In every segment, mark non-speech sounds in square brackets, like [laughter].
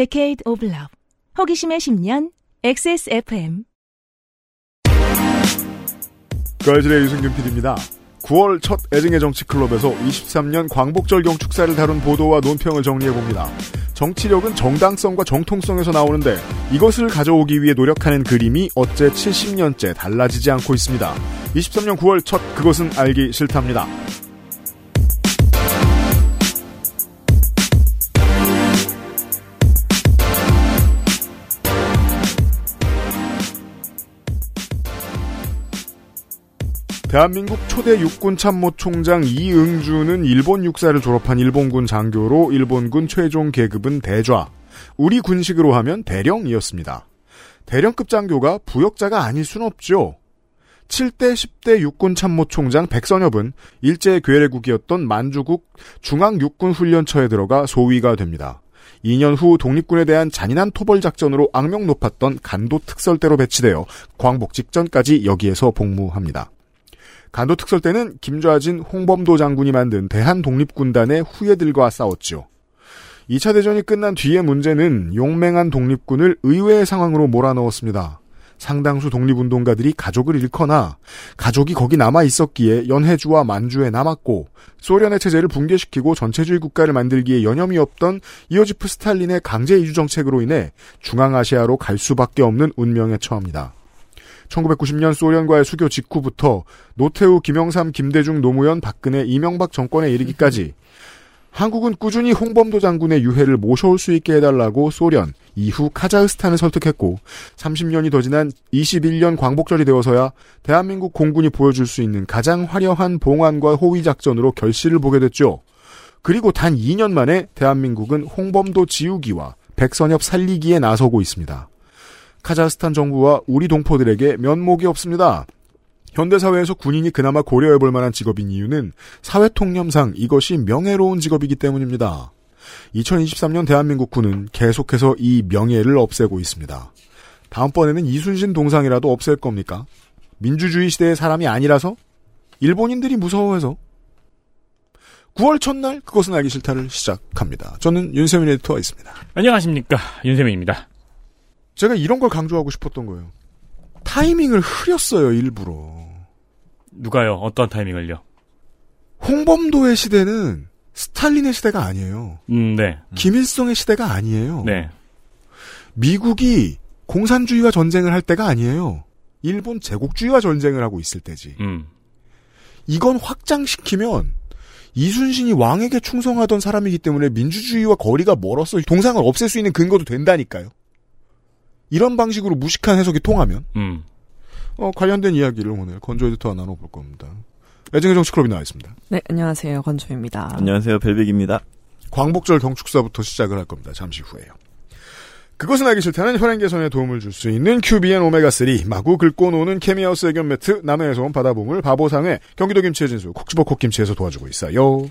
Decade of Love. 호기심의 10년 XSFM. 가을질의 유승균 PD입니다. 9월 첫 애증의 정치 클럽에서 23년 광복절 경 축사를 다룬 보도와 논평을 정리해봅니다. 정치력은 정당성과 정통성에서 나오는데 이것을 가져오기 위해 노력하는 그림이 어째 70년째 달라지지 않고 있습니다. 23년 9월 첫 그것은 알기 싫답니다. 대한민국 초대 육군 참모총장 이응주는 일본 육사를 졸업한 일본군 장교로 일본군 최종 계급은 대좌, 우리 군식으로 하면 대령이었습니다. 대령급 장교가 부역자가 아닐 순 없죠. 7대 10대 육군 참모총장 백선엽은 일제 괴뢰국이었던 만주국 중앙육군훈련처에 들어가 소위가 됩니다. 2년 후 독립군에 대한 잔인한 토벌 작전으로 악명 높았던 간도 특설대로 배치되어 광복 직전까지 여기에서 복무합니다. 간도 특설 때는 김좌진, 홍범도 장군이 만든 대한독립군단의 후예들과 싸웠죠. 2차 대전이 끝난 뒤의 문제는 용맹한 독립군을 의외의 상황으로 몰아넣었습니다. 상당수 독립운동가들이 가족을 잃거나 가족이 거기 남아 있었기에 연해주와 만주에 남았고 소련의 체제를 붕괴시키고 전체주의 국가를 만들기에 여념이 없던 이오지프 스탈린의 강제 이주 정책으로 인해 중앙아시아로 갈 수밖에 없는 운명에 처합니다. 1990년 소련과의 수교 직후부터 노태우, 김영삼, 김대중, 노무현, 박근혜, 이명박 정권에 이르기까지 [laughs] 한국은 꾸준히 홍범도 장군의 유해를 모셔올 수 있게 해달라고 소련, 이후 카자흐스탄을 설득했고 30년이 더 지난 21년 광복절이 되어서야 대한민국 공군이 보여줄 수 있는 가장 화려한 봉안과 호위 작전으로 결실을 보게 됐죠. 그리고 단 2년 만에 대한민국은 홍범도 지우기와 백선엽 살리기에 나서고 있습니다. 카자흐스탄 정부와 우리 동포들에게 면목이 없습니다. 현대사회에서 군인이 그나마 고려해볼 만한 직업인 이유는 사회통념상 이것이 명예로운 직업이기 때문입니다. 2023년 대한민국 군은 계속해서 이 명예를 없애고 있습니다. 다음번에는 이순신 동상이라도 없앨 겁니까? 민주주의 시대의 사람이 아니라서? 일본인들이 무서워해서? 9월 첫날 그것은 알기 싫다를 시작합니다. 저는 윤세민 에디터가 있습니다. 안녕하십니까 윤세민입니다. 제가 이런 걸 강조하고 싶었던 거예요. 타이밍을 흐렸어요, 일부러. 누가요? 어떤 타이밍을요? 홍범도의 시대는 스탈린의 시대가 아니에요. 음, 네. 김일성의 시대가 아니에요. 네. 미국이 공산주의와 전쟁을 할 때가 아니에요. 일본 제국주의와 전쟁을 하고 있을 때지. 음. 이건 확장시키면 이순신이 왕에게 충성하던 사람이기 때문에 민주주의와 거리가 멀어서 동상을 없앨 수 있는 근거도 된다니까요. 이런 방식으로 무식한 해석이 통하면 음. 어, 관련된 이야기를 오늘 건조 에디터와 나눠볼 겁니다. 애증의 정치클럽이 나와 있습니다. 네, 안녕하세요. 건조입니다. 안녕하세요. 벨빅입니다. 광복절 경축사부터 시작을 할 겁니다. 잠시 후에요. 그것은 알기 싫다는 혈행 개선에 도움을 줄 수 있는 큐비엔 오메가3 마구 긁고 노는 케미하우스 애견 매트 남해에서 온 바다봉을 바보상회 경기도 김치의 진수 콕지버 콕 김치에서 도와주고 있어요.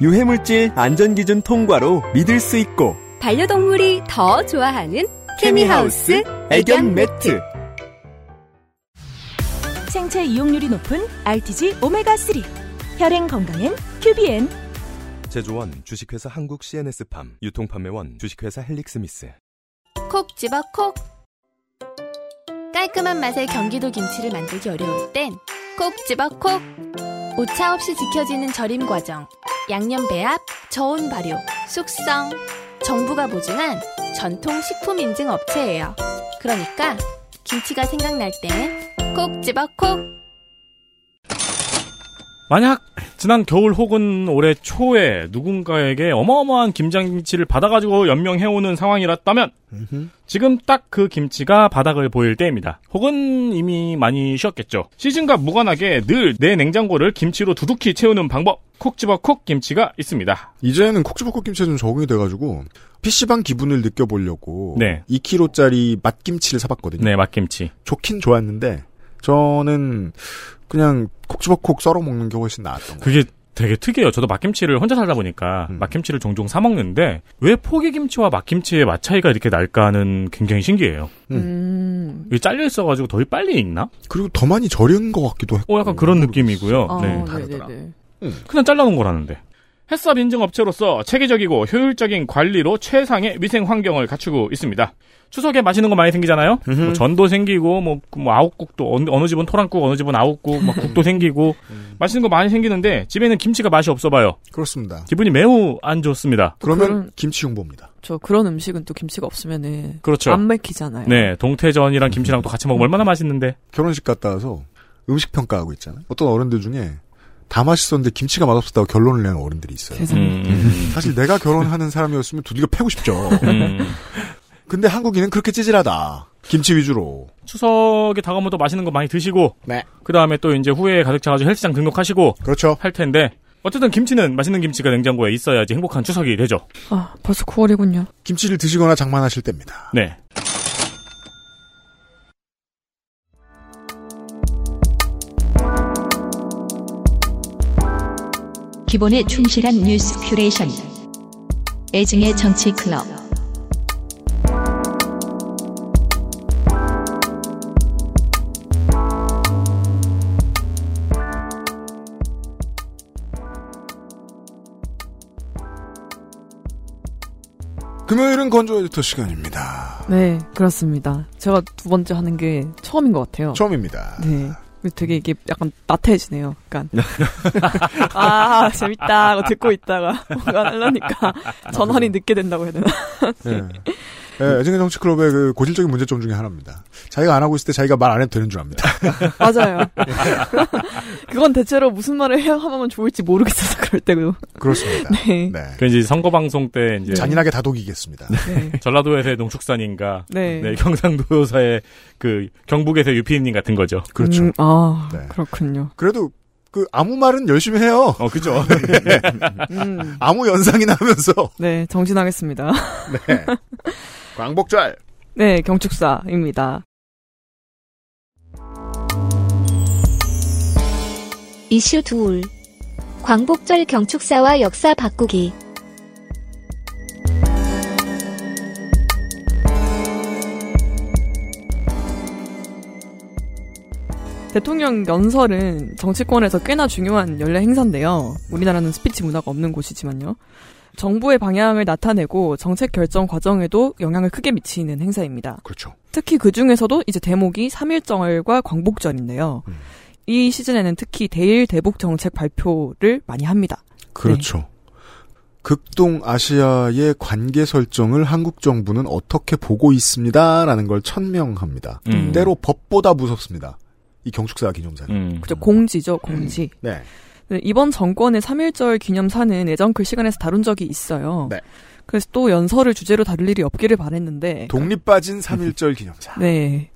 유해물질 안전기준 통과로 믿을 수 있고 반려동물이 더 좋아하는 케미하우스 애견 매트. 생체 이용률이 높은 RTG 오메가3. 혈행 건강엔 큐비엔. 제조원 주식회사 한국 CNS팜 유통판매원 주식회사 헬릭스미스 콕 집어 콕 깔끔한 맛의 경기도 김치를 만들기 어려울 땐 콕 집어 콕 오차 없이 지켜지는 절임 과정 양념 배합, 저온 발효, 숙성 정부가 보증한 전통 식품 인증 업체예요. 그러니까 김치가 생각날 땐 콕 집어 콕 만약 지난 겨울 혹은 올해 초에 누군가에게 어마어마한 김장김치를 받아가지고 연명해오는 상황이랐다면 지금 딱 그 김치가 바닥을 보일 때입니다. 혹은 이미 많이 쉬었겠죠. 시즌과 무관하게 늘 내 냉장고를 김치로 두둑히 채우는 방법 콕 집어 콕 김치가 있습니다. 이제는 콕 집어 콕 김치에 좀 적응이 돼가지고 PC방 기분을 느껴보려고 네. 2kg짜리 맛김치를 사봤거든요. 네, 맛김치. 좋긴 좋았는데 저는 그냥 콕지버콕 썰어 먹는 게 훨씬 나았던 거예요. 그게 되게 특이해요. 저도 맛김치를 혼자 살다 보니까 음. 맛김치를 종종 사 먹는데 왜 포기김치와 맛김치의 맛 차이가 이렇게 날까 하는 굉장히 신기해요. 음. 이게 잘려 있어가지고 더 빨리 익나? 그리고 더 많이 절인 것 같기도 했고. 어, 약간 그런 느낌이고요. 아, 네. 다르더라. 네네네. 그냥 잘라놓은 거라는데. 햇섭 인증 업체로서 체계적이고 효율적인 관리로 최상의 위생 환경을 갖추고 있습니다. 추석에 맛있는 거 많이 생기잖아요. 뭐 전도 생기고 뭐, 뭐 아욱국도 어느, 어느 집은 토랑국, 어느 집은 아욱국, 막 국도 생기고 [laughs] 맛있는 거 많이 생기는데 집에는 김치가 맛이 없어 봐요. 그렇습니다. 기분이 매우 안 좋습니다. 그러면 그런- 김치 흉보입니다. 저 그런 음식은 또 김치가 없으면은 그렇죠. 안 맥히잖아요. 네, 동태전이랑 김치랑 또 같이 먹으면 얼마나 맛있는데. 결혼식 갔다 와서 음식 평가하고 있잖아요. 어떤 어른들 중에 다 맛있었는데 김치가 맛없었다고 결론을 내는 어른들이 있어요. 세상에. 음, 사실 내가 결혼하는 사람이었으면 두들겨 패고 싶죠. 음. 근데 한국인은 그렇게 찌질하다. 김치 위주로. 추석에 다가오면 또 맛있는 거 많이 드시고, 네. 그 다음에 또 이제 후에 가득 차가지고 헬스장 등록하시고 그렇죠. 할 텐데, 어쨌든 김치는 맛있는 김치가 냉장고에 있어야지 행복한 추석이 되죠. 아, 벌써 9월이군요. 김치를 드시거나 장만하실 때입니다. 네. 기본에 충실한 뉴스 큐레이션. 애증의 정치 클럽. 금요일은 건조 에디터 시간입니다. 네, 그렇습니다. 제가 두 번째 하는 게 처음인 것 같아요. 처음입니다. 네. 되게 이게 약간 나태해지네요. 약간. [laughs] 아, 재밌다. 듣고 있다가 뭔가 하려니까 [laughs] 전환이 늦게 된다고 해야 되나. 네. 네, 애증의 정치 클럽의 그 고질적인 문제점 중에 하나입니다. 자기가 안 하고 있을 때 자기가 말 안 해도 되는 줄 압니다. [laughs] 맞아요. [laughs] 그건 대체로 무슨 말을 해야 하면 좋을지 모르겠어서 그럴 때도. 그렇습니다. 네. 네. 그 이제 선거 방송 때 이제 잔인하게 다독이겠습니다. 네. 전라도에서의 농축산인가, 네. 네, 경상도에서의 그 경북에서의 유피님 같은 거죠. 그렇죠. 음, 아, 네. 그렇군요. 그래도 그 아무 말은 열심히 해요. 어, 그죠. [laughs] 음, 아무 연상이나 하면서. 네, 정진하겠습니다. 네. 광복절. 네, 경축사입니다. 이슈 둘. 광복절 경축사와 역사 바꾸기. 대통령 연설은 정치권에서 꽤나 중요한 연례 행사인데요. 우리나라는 스피치 문화가 없는 곳이지만요. 정부의 방향을 나타내고 정책 결정 과정에도 영향을 크게 미치는 행사입니다. 그렇죠. 특히 그 중에서도 이제 대목이 3.1정월과 광복절인데요. 음. 이 시즌에는 특히 대일 대북 정책 발표를 많이 합니다. 그렇죠. 극동 아시아의 관계 설정을 한국 정부는 어떻게 보고 있습니다라는 걸 천명합니다. 음. 때로 법보다 무섭습니다. 이 경축사 기념사는. 음. 그죠 공지죠, 공지. 네. 네, 이번 정권의 3.1절 기념사는 예전 그 시간에서 다룬 적이 있어요. 네. 그래서 또 연설을 주제로 다룰 일이 없기를 바랬는데. 독립 빠진 3.1절 기념사. 네.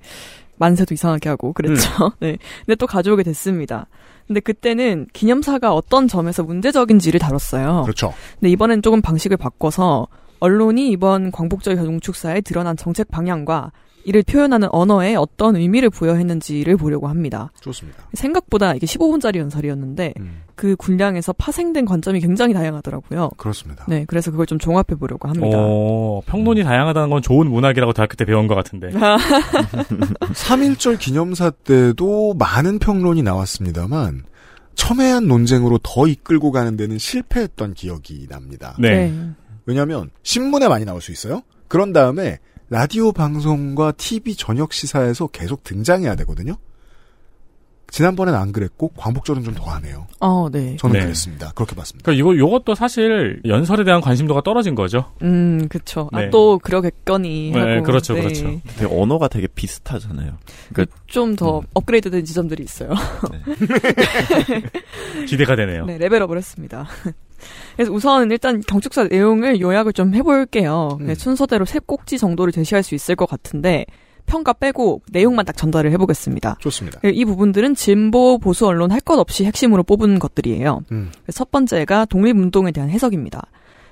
만세도 이상하게 하고 그랬죠. [laughs] 네. 근데 또 가져오게 됐습니다. 근데 그때는 기념사가 어떤 점에서 문제적인지를 다뤘어요. 그렇죠. 근데 이번엔 조금 방식을 바꿔서 언론이 이번 광복절 경축사에 드러난 정책 방향과 이를 표현하는 언어에 어떤 의미를 부여했는지를 보려고 합니다. 좋습니다. 생각보다 이게 15분짜리 연설이었는데 음, 그 분량에서 파생된 관점이 굉장히 다양하더라고요. 그렇습니다. 네, 그래서 그걸 좀 종합해 보려고 합니다. 어, 평론이 다양하다는 건 좋은 문학이라고 대학교 때 배운 것 같은데. [laughs] 3.1절 기념사 때도 많은 평론이 나왔습니다만 첨예한 논쟁으로 더 이끌고 가는 데는 실패했던 기억이 납니다. 네. 왜냐하면 신문에 많이 나올 수 있어요. 그런 다음에 라디오 방송과 TV 저녁 시사에서 계속 등장해야 되거든요. 지난번엔 안 그랬고 광복절은 좀 더하네요. 어, 네. 저는 네. 그랬습니다. 그렇게 봤습니다. 그러니까 이거 요것도 사실 연설에 대한 관심도가 떨어진 거죠. 음, 그쵸. 네. 아, 또 그러겠거니 네, 하고. 그렇죠, 그렇죠. 되게 언어가 되게 비슷하잖아요. 그러니까 좀더 음. 업그레이드된 지점들이 있어요. [laughs] 기대가 되네요. 네, 레벨업을 했습니다. 그래서 우선 일단 경축사 내용을 요약을 좀 해볼게요. 음. 네, 순서대로 세 꼭지 정도를 제시할 수 있을 것 같은데 평가 빼고 내용만 딱 전달을 해보겠습니다. 좋습니다. 네, 이 부분들은 진보 보수 언론 할 것 없이 핵심으로 뽑은 것들이에요. 음. 첫 번째가 독립운동에 대한 해석입니다.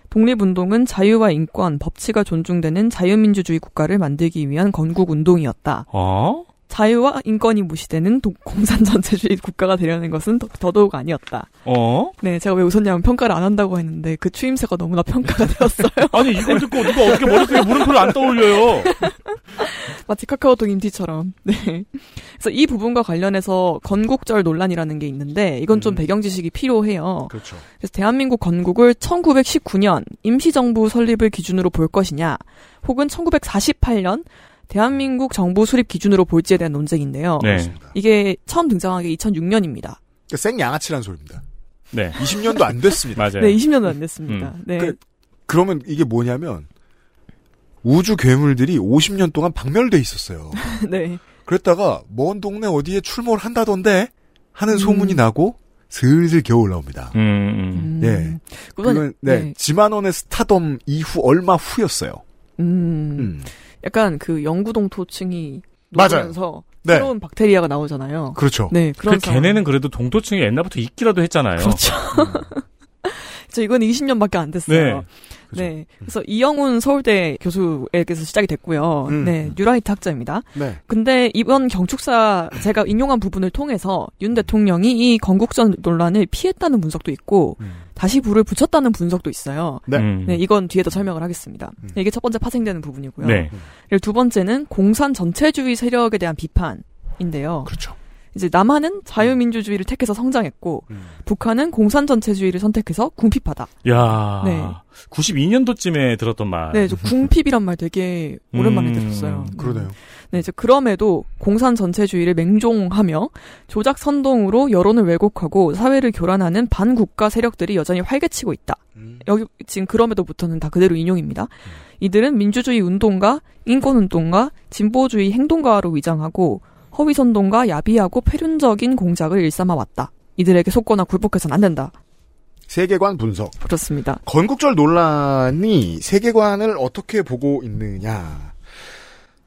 독립운동은 자유와 인권, 법치가 존중되는 자유민주주의 국가를 만들기 위한 건국운동이었다. 어? 자유와 인권이 무시되는 도- 공산전체주의 국가가 되려는 것은 더, 더더욱 아니었다. 어? 네, 제가 왜 웃었냐면 평가를 안 한다고 했는데 그 추임새가 너무나 평가가 [laughs] 되었어요. 아니 이걸 듣고 누가 어떻게 머릿속에 물음표를 안 떠올려요? [laughs] 마치 카카오톡 인티처럼. 네. 그래서 이 부분과 관련해서 건국절 논란이라는 게 있는데 이건 좀 배경 지식이 필요해요. 그렇죠. 그래서 대한민국 건국을 1919년 임시정부 설립을 기준으로 볼 것이냐, 혹은 1948년 대한민국 정부 수립 기준으로 볼지에 대한 논쟁인데요. 네. 이게 처음 등장한 게 2006년입니다. 그러니까 생양아치란 소리입니다. 네. 20년도 안 됐습니다. [laughs] 맞아요. 네, 20년도 안 됐습니다. 음. 네. 그, 그러면 이게 뭐냐면 우주 괴물들이 50년 동안 박멸돼 있었어요. [laughs] 네. 그랬다가 먼 동네 어디에 출몰 한다던데 하는 음. 소문이 나고 슬슬 겨우 올라옵니다. 음, 음. 예. 그건, 그건 네, 네. 지만원의 스타덤 이후 얼마 후였어요. 음. 음. 약간 그 영구동토층이. 녹으면서 네. 새로운 박테리아가 나오잖아요. 그렇죠. 네, 그 그런 상황. 걔네는 그래도 동토층이 옛날부터 있기라도 했잖아요. 그렇죠. [laughs] 저 이건 20년밖에 안 됐어요. 네. 네. 그래서 이영훈 서울대 교수에게서 시작이 됐고요. 음. 네. 뉴라이트 학자입니다. 네. 근데 이번 경축사 제가 인용한 부분을 통해서 윤 대통령이 이 건국전 논란을 피했다는 분석도 있고 음. 다시 불을 붙였다는 분석도 있어요. 네. 음. 네, 이건 뒤에 더 설명을 하겠습니다. 음. 이게 첫 번째 파생되는 부분이고요. 네. 그리고 두 번째는 공산 전체주의 세력에 대한 비판인데요. 그렇죠. 이제 남한은 자유민주주의를 택해서 성장했고 음. 북한은 공산 전체주의를 선택해서 궁핍하다. 야 네. 92년도쯤에 들었던 말. 네, 저 궁핍이란 말 되게 오랜만에 음. 들었어요. 그러네요. 네, 이제 그럼에도 공산 전체주의를 맹종하며 조작 선동으로 여론을 왜곡하고 사회를 교란하는 반국가 세력들이 여전히 활개치고 있다. 음. 여기 지금 그럼에도부터는 다 그대로 인용입니다. 이들은 민주주의 운동가, 인권 운동가, 진보주의 행동가로 위장하고 허위 선동과 야비하고 폐륜적인 공작을 일삼아 왔다. 이들에게 속거나 굴복해서는 안 된다. 세계관 분석. 그렇습니다. 건국절 논란이 세계관을 어떻게 보고 있느냐.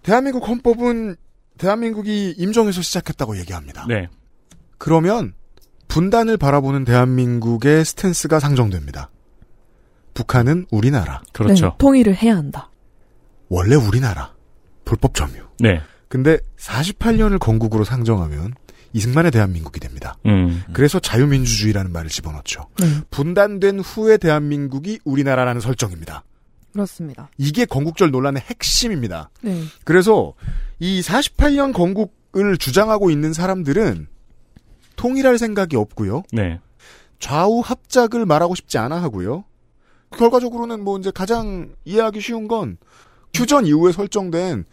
대한민국 헌법은 대한민국이 임정에서 시작했다고 얘기합니다. 네. 그러면 분단을 바라보는 대한민국의 스탠스가 상정됩니다. 북한은 우리나라. 그렇죠. 네, 통일을 해야 한다. 원래 우리나라. 불법 점유. 네. 근데 48년을 건국으로 상정하면 이승만의 대한민국이 됩니다. 음. 그래서 자유민주주의라는 말을 집어넣죠. 네, 분단된 후의 대한민국이 우리나라라는 설정입니다. 그렇습니다. 이게 건국절 논란의 핵심입니다. 네. 그래서 이 48년 건국을 주장하고 있는 사람들은 통일할 생각이 없고요. 네. 좌우 합작을 말하고 싶지 않아 하고요. 결과적으로는 뭐 이제 가장 이해하기 쉬운 건 휴전 이후에 설정된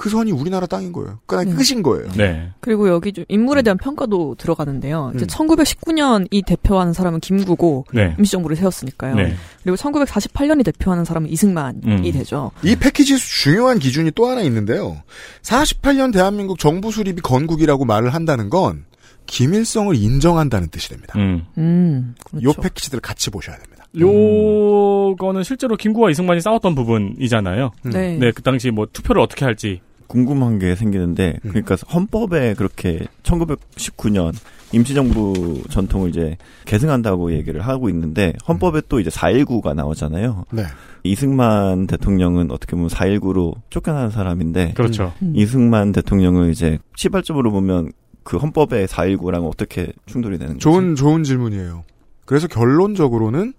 그 선이 우리나라 땅인 거예요. 그냥 네. 끝인 거예요. 네. 그리고 여기 좀 인물에 대한 평가도 들어가는데요. 이제 음. 1919년 이 대표하는 사람은 김구고 네. 임시정부를 세웠으니까요. 네. 그리고 1948년이 대표하는 사람은 이승만이 음. 되죠. 이 패키지에서 중요한 기준이 또 하나 있는데요. 48년 대한민국 정부 수립이 건국이라고 말을 한다는 건 김일성을 인정한다는 뜻이 됩니다. 음. 음, 요 그렇죠. 패키지들을 같이 보셔야 됩니다. 요거는 실제로 김구와 이승만이 싸웠던 부분이잖아요. 음. 네. 네, 그 당시 뭐 투표를 어떻게 할지. 궁금한 게 생기는데 음. 그러니까 헌법에 그렇게 1919년 임시정부 전통을 이제 계승한다고 얘기를 하고 있는데 헌법에 또 이제 4.19가 나오잖아요. 네. 이승만 대통령은 어떻게 보면 4.19로 쫓겨나는 사람인데 그렇죠. 음. 이승만 대통령은 이제 시발적으로 보면 그 헌법의 4.19랑 어떻게 충돌이 되는 거죠? 좋은 좋은 질문이에요. 그래서 결론적으로는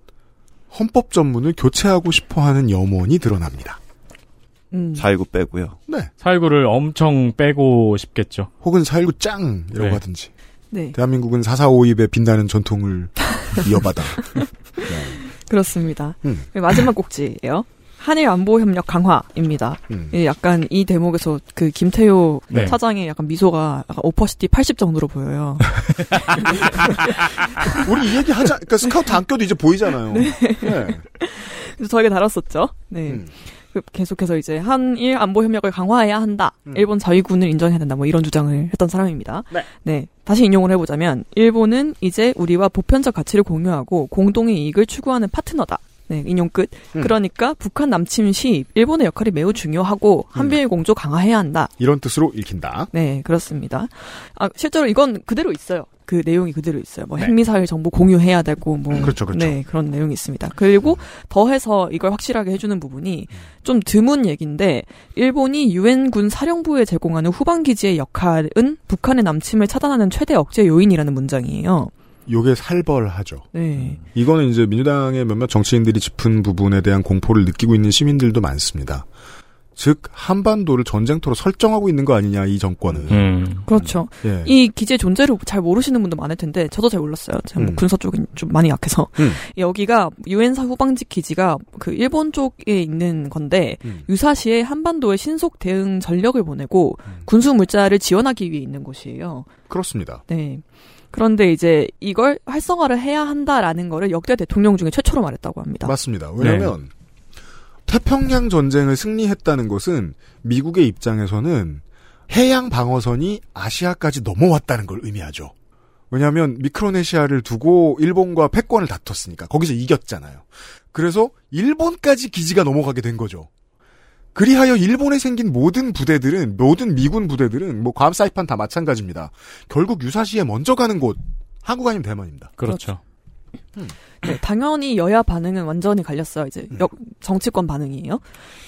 헌법 전문을 교체하고 싶어 하는 염원이 드러납니다. 음. 4.19 빼고요. 네. 4.19를 엄청 빼고 싶겠죠. 혹은 4.19 짱 이라고 네. 하든지. 네. 대한민국은 4.4.5입에 빛나는 전통을 [laughs] 이어받아. 그렇습니다. 음. 마지막 꼭지예요. 한일 안보 협력 강화입니다. 음. 예, 약간 이 대목에서 그 김태효 네. 차장의 약간 미소가 약간 opacity 80 정도로 보여요. [laughs] 우리 이 얘기 하자. 그러니까 스카우트 안 껴도 이제 보이잖아요. 네. 그래서 저에게 달았었죠. 네. 음. 그 계속해서 이제 한일 안보 협력을 강화해야 한다. 음. 일본 자위군을 인정해야 된다. 뭐 이런 주장을 했던 사람입니다. 네. 다시 인용을 해보자면 일본은 이제 우리와 보편적 가치를 공유하고 공동의 이익을 추구하는 파트너다. 네, 인용 끝. 음. 그러니까 북한 남침 시 일본의 역할이 매우 중요하고 한미일 공조 강화해야 한다. 이런 뜻으로 읽힌다. 네, 그렇습니다. 아, 실제로 이건 그대로 있어요. 그 내용이 그대로 있어요. 뭐 네. 핵미사일 정보 공유해야 되고 뭐 그렇죠, 그렇죠. 네, 그런 내용이 있습니다. 그리고 더해서 이걸 확실하게 해주는 부분이 좀 드문 얘기인데 일본이 유엔군 사령부에 제공하는 후방 기지의 역할은 북한의 남침을 차단하는 최대 억제 요인이라는 문장이에요. 요게 살벌하죠. 네, 이거는 이제 민주당의 몇몇 정치인들이 짚은 부분에 대한 공포를 느끼고 있는 시민들도 많습니다. 즉 한반도를 전쟁터로 설정하고 있는 거 아니냐 이 정권은. 음. 그렇죠. 예. 이 기지의 존재를 잘 모르시는 분도 많을 텐데 저도 잘 몰랐어요. 제가 뭐 음. 군사 쪽은 좀 많이 약해서 음. 여기가 유엔사 후방직 기지가 그 일본 쪽에 있는 건데 음. 유사시에 한반도에 신속 대응 전력을 보내고 군수 물자를 지원하기 위해 있는 곳이에요. 그렇습니다. 네. 그런데 이제 이걸 활성화를 해야 한다라는 거를 역대 대통령 중에 최초로 말했다고 합니다. 맞습니다. 왜냐하면 태평양 전쟁을 승리했다는 것은 미국의 입장에서는 해양 방어선이 아시아까지 넘어왔다는 걸 의미하죠. 왜냐하면 미크로네시아를 두고 일본과 패권을 다퉜으니까 거기서 이겼잖아요. 그래서 일본까지 기지가 넘어가게 된 거죠. 그리하여 일본에 생긴 모든 부대들은 모든 미군 부대들은 뭐 괌 사이판 다 마찬가지입니다. 결국 유사시에 먼저 가는 곳 한국 아니면 대만입니다. 그렇죠. 네, 당연히 여야 반응은 완전히 갈렸어요. 이제 음. 역- 정치권 반응이에요.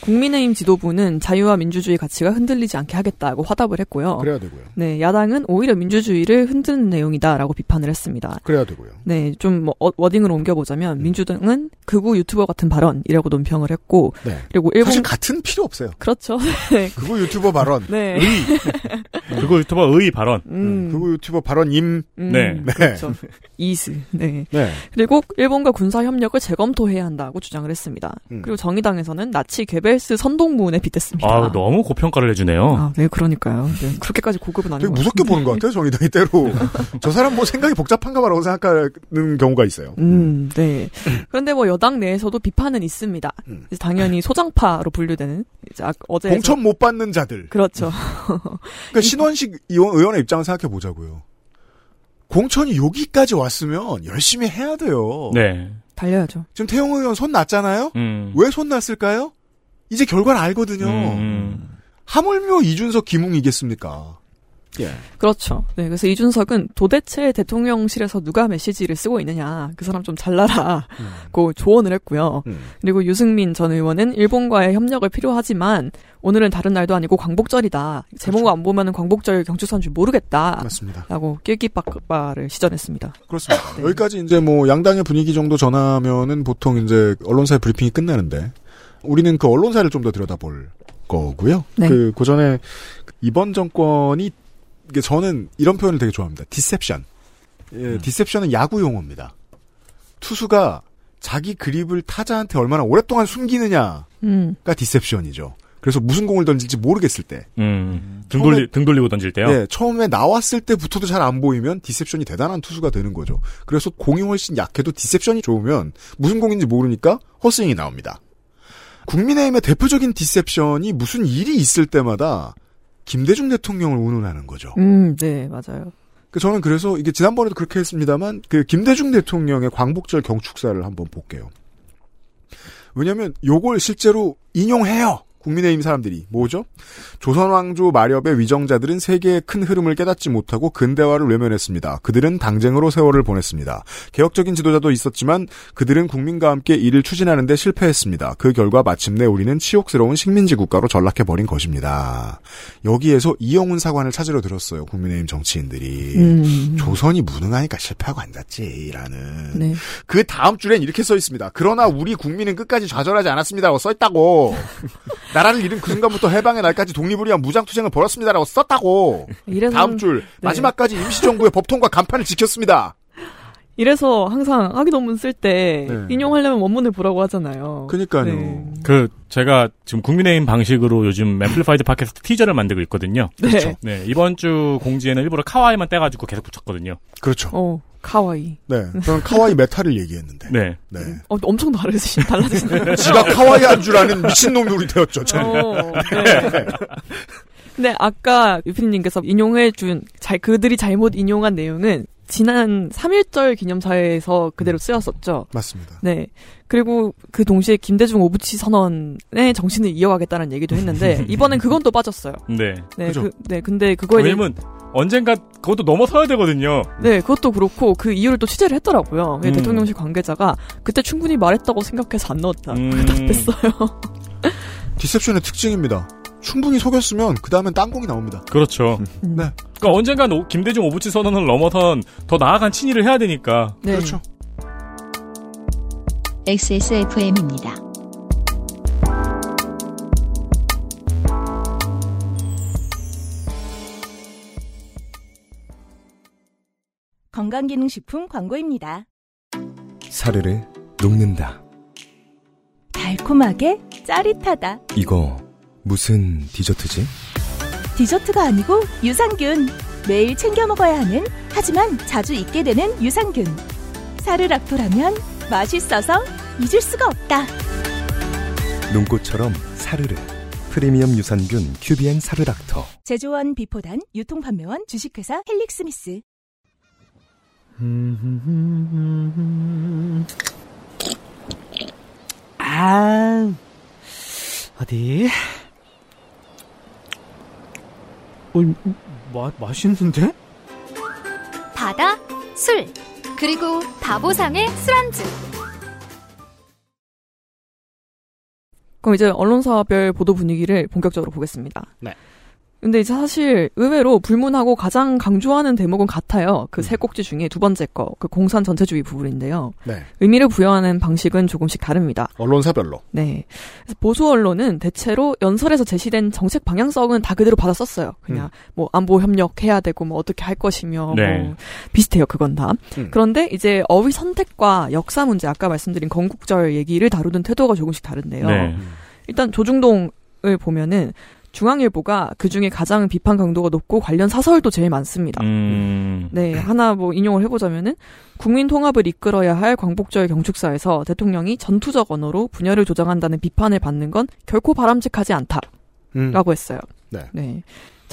국민의힘 지도부는 자유와 민주주의 가치가 흔들리지 않게 하겠다고 화답을 했고요. 그래야 되고요. 네, 야당은 오히려 민주주의를 흔드는 내용이다라고 비판을 했습니다. 그래야 되고요. 네, 좀 뭐 워딩을 옮겨보자면 음. 민주당은 극우 유튜버 같은 발언이라고 논평을 했고 네. 그리고 일본 사실 같은 필요 없어요. 그렇죠. 네. [laughs] 그거 유튜버 발언. 네. 의. [laughs] 그리고 유튜버 의 발언. 음. 그거 유튜버 발언 임. 음, 네. 네. 그렇죠. 이스. 네. 네. 그리고 일 본과 군사 협력을 재검토해야 한다고 주장을 했습니다. 음. 그리고 정의당에서는 나치 괴벨스 선동문에 빗댔습니다. 아, 너무 고평가를 해주네요. 아, 네, 그러니까요. 네, 그렇게까지 고급은 아닌 되게 것 무섭게 같은데. 보는 것 같아요, 정의당이 때로. [laughs] 저 사람 뭐 생각이 복잡한가 봐라고 생각하는 경우가 있어요. 음, 네. 그런데 뭐 여당 내에서도 비판은 있습니다. 음. 당연히 소장파로 분류되는 이제 아, 어제 공천 못 받는 자들. 그렇죠. 그러니까 [laughs] 신원식 의원, 의원의 입장을 생각해 보자고요. 공천이 여기까지 왔으면 열심히 해야 돼요. 네. 달려야죠. 지금 태용 의원 손 났잖아요? 음. 왜손 났을까요? 이제 결과를 알거든요. 음. 하물며 이준석 김웅이겠습니까? 예. 그렇죠. 네, 그래서 이준석은 도대체 대통령실에서 누가 메시지를 쓰고 있느냐, 그 사람 좀 잘라라고 조언을 했고요. 음. 그리고 유승민 전 의원은 일본과의 협력을 필요하지만 오늘은 다른 날도 아니고 광복절이다. 제목 안 보면 은 광복절 경축사인 줄 모르겠다. 맞습니다. 라고 낄끼빠빠를 시전했습니다. 그렇습니다. 네. 여기까지 이제 뭐 양당의 분위기 정도 전하면은 보통 이제 언론사의 브리핑이 끝나는데 우리는 그 언론사를 좀 더 들여다볼 거고요. 네. 그, 그 전에 이번 정권이 저는 이런 표현을 되게 좋아합니다. deception. 예, deception은 야구 용어입니다. 투수가 자기 그립을 타자한테 얼마나 오랫동안 숨기느냐가 음. deception이죠. 그래서 무슨 공을 던질지 모르겠을 때. 음. 등 돌리, 등 돌리고 던질 때요? 네, 처음에 나왔을 때부터도 잘 안 보이면 deception이 대단한 투수가 되는 거죠. 그래서 공이 훨씬 약해도 deception이 좋으면 무슨 공인지 모르니까 헛스윙이 나옵니다. 국민의힘의 대표적인 deception이 무슨 일이 있을 때마다 김대중 대통령을 운운하는 거죠. 음, 네, 맞아요. 그 저는 그래서 이게 지난번에도 그렇게 했습니다만 그 김대중 대통령의 광복절 경축사를 한번 볼게요. 왜냐하면 요걸 실제로 인용해요. 국민의힘 사람들이 뭐죠? 조선 왕조 마렵의 위정자들은 세계의 큰 흐름을 깨닫지 못하고 근대화를 외면했습니다. 그들은 당쟁으로 세월을 보냈습니다. 개혁적인 지도자도 있었지만 그들은 국민과 함께 이를 추진하는 데 실패했습니다. 그 결과 마침내 우리는 치욕스러운 식민지 국가로 전락해 버린 것입니다. 여기에서 이영훈 사관을 찾으러 들었어요. 국민의힘 정치인들이 음. 조선이 무능하니까 실패하고 앉았지라는. 네. 그 다음 줄엔 이렇게 써 있습니다. 그러나 우리 국민은 끝까지 좌절하지 않았습니다라고 써 있다고. [laughs] 나라를 잃은 그 순간부터 해방의 날까지 독립을 위한 무장투쟁을 벌였습니다라고 썼다고. 이래서 다음 줄 네. 마지막까지 임시정부의 [laughs] 법통과 간판을 지켰습니다. 이래서 항상 학위 논문 쓸때 네. 인용하려면 원문을 보라고 하잖아요. 그니까요. 네. 그, 제가 지금 국민의힘 방식으로 요즘 amplified 팟캐스트 티저를 만들고 있거든요. 네. 그렇죠. 네, 이번 주 공지에는 일부러 카와이만 떼가지고 계속 붙였거든요. 그렇죠. 어, かわいい. 네. 저는 카와이 메타를 얘기했는데. 네. 네. 어, 엄청 다르시, 달라지시네요. [laughs] 지가 かわいい 한 줄 아는 미친놈이 되었죠. 저는. 어, 네. 근데 아까 유피님께서 인용해준 잘 그들이 잘못 인용한 내용은 지난 3.1절 기념사에서 그대로 쓰였었죠. 맞습니다. 네. 그리고 그 동시에 김대중 오부치 선언의 정신을 이어가겠다는 얘기도 했는데 [laughs] 이번엔 그건 또 빠졌어요. 네. 네, 그죠? 그, 네. 근데 그거에 대해 왜냐면 언젠가 그것도 넘어서야 되거든요. 네, 그것도 그렇고 그 이유를 또 취재를 했더라고요. 네, 음. 대통령실 관계자가 그때 충분히 말했다고 생각해서 안 넣었다. 음. 답했어요. [laughs] 디셉션의 특징입니다. 충분히 속였으면 그 다음엔 땅콩이 나옵니다. 그렇죠. 네. 그러니까 언젠간 오- 김대중 오부치 선언을 넘어선 더 나아간 친일을 해야 되니까. 네. 그렇죠. XSFM입니다. 건강기능식품 광고입니다. 사르르 녹는다. 달콤하게 짜릿하다. 이거 무슨 디저트지? 디저트가 아니고 유산균. 매일 챙겨 먹어야 하는 하지만 자주 잊게 되는 유산균. 사르락토라면 맛있어서 잊을 수가 없다. 눈꽃처럼 사르르. 프리미엄 유산균 큐비엔 사르락터. 제조원 비포단 유통판매원 주식회사 헬릭스미스. 아, 어디? 어, 마, 맛있는데? 바다, 술, 그리고 바보상의 술안주. 그럼 이제 언론사별 보도 분위기를 본격적으로 보겠습니다. 네. 근데 이제 사실 의외로 불문하고 가장 강조하는 대목은 같아요. 그 세 꼭지 중에 두 번째 거, 그 공산 전체주의 부분인데요. 네. 의미를 부여하는 방식은 조금씩 다릅니다. 언론사별로. 네. 그래서 보수 언론은 대체로 연설에서 제시된 정책 방향성은 다 그대로 받아 썼어요. 그냥 뭐 안보 협력해야 되고 뭐 어떻게 할 것이며 네. 뭐 비슷해요. 그건 다. 음. 그런데 이제 어휘 선택과 역사 문제 아까 말씀드린 건국절 얘기를 다루는 태도가 조금씩 다른데요. 네. 일단 조중동을 보면은 중앙일보가 그 중에 가장 비판 강도가 높고 관련 사설도 제일 많습니다. 음. 네, 하나 뭐 인용을 해보자면은 국민 통합을 이끌어야 할 광복절 경축사에서 대통령이 전투적 언어로 분열을 조장한다는 비판을 받는 건 결코 바람직하지 않다라고 음. 했어요. 네.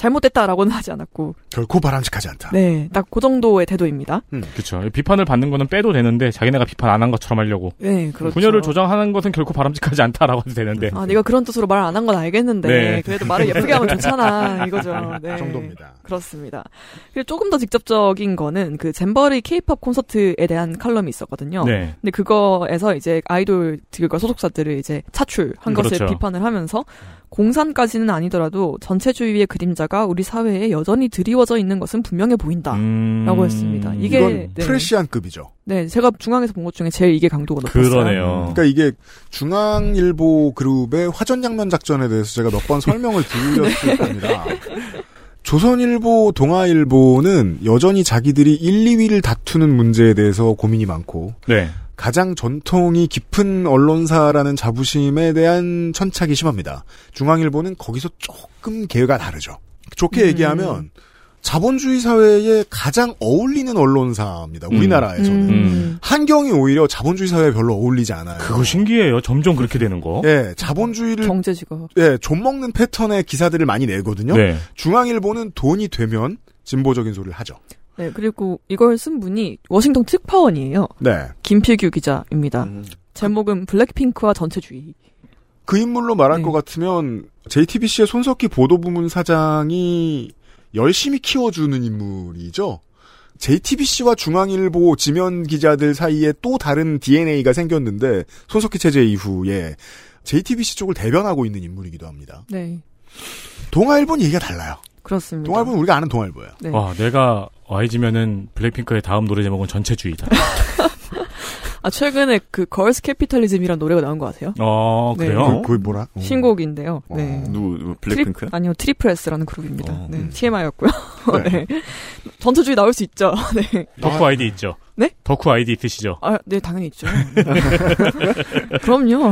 잘못됐다라고는 하지 않았고, 결코 바람직하지 않다. 네, 딱 그 정도의 태도입니다. 그렇죠. 비판을 받는 거는 빼도 되는데 자기네가 비판 안 한 것처럼 하려고. 네, 그렇죠. 분열을 조장하는 것은 결코 바람직하지 않다라고 해도 되는데. 아, 네가 그런 뜻으로 말 안 한 건 알겠는데 네. 그래도 말을 예쁘게 하면 좋잖아 이거죠. [laughs] 네. 그 정도입니다. 그렇습니다. 그리고 조금 더 직접적인 거는 그 잼버리 케이팝 콘서트에 대한 칼럼이 있었거든요. 네. 근데 그거에서 이제 아이돌들과 소속사들을 이제 차출한 것을 그렇죠. 비판을 하면서 공산까지는 아니더라도 전체주의의 그림자가 우리 사회에 여전히 드리워져 있는 것은 분명해 보인다. 음. 라고 했습니다. 이게 이건 네. 프레시안급이죠. 네, 제가 중앙에서 본 것 중에 제일 이게 강도가 높았어요. 그러네요. 그러니까 이게 중앙일보 그룹의 화전 양면 작전에 대해서 제가 몇 번 설명을 드렸을 겁니다. [laughs] 조선일보, 동아일보는 여전히 자기들이 1, 2위를 다투는 문제에 대해서 고민이 많고 네. 가장 전통이 깊은 언론사라는 자부심에 대한 천착이 심합니다. 중앙일보는 거기서 조금 계가 다르죠. 좋게 음. 얘기하면 자본주의 사회에 가장 어울리는 언론사입니다. 음. 우리나라에서는. 음. 한경이 오히려 자본주의 사회에 별로 어울리지 않아요. 그거 신기해요. 점점 그렇게 되는 거. 예, 자본주의를 경제지가 예, 좀 먹는 패턴의 기사들을 많이 내거든요. 네. 중앙일보는 돈이 되면 진보적인 소리를 하죠. 네, 그리고 이걸 쓴 분이 워싱턴 특파원이에요. 네. 김필규 기자입니다. 제목은 블랙핑크와 전체주의. 그 인물로 말할 네. 것 같으면 JTBC의 손석희 보도부문 사장이 열심히 키워주는 인물이죠. JTBC와 중앙일보 지면 기자들 사이에 또 다른 DNA가 생겼는데 손석희 체제 이후에 JTBC 쪽을 대변하고 있는 인물이기도 합니다. 네, 동아일보는 얘기가 달라요. 그렇습니다. 동아일보는 우리가 아는 동아일보예요. 네. 와, 내가 YG면은 블랙핑크의 다음 노래 제목은 전체주의다. [laughs] 아, 최근에 그 Girls' Capitalism이란 노래가 나온 거 아세요? 어, 네. 그래요? 그게 뭐라? 어. 신곡인데요. 네. 누구, 누구 블랙핑크야? 트리, 아니요, tripleS라는 그룹입니다. 어, 네, TMI였고요. [laughs] 네. 네. 전투주의 나올 수 있죠. [laughs] 네. 더쿠 아이디 있죠? 네? 더쿠 아이디 있으시죠? 아, 네, 당연히 있죠. [laughs] 그럼요.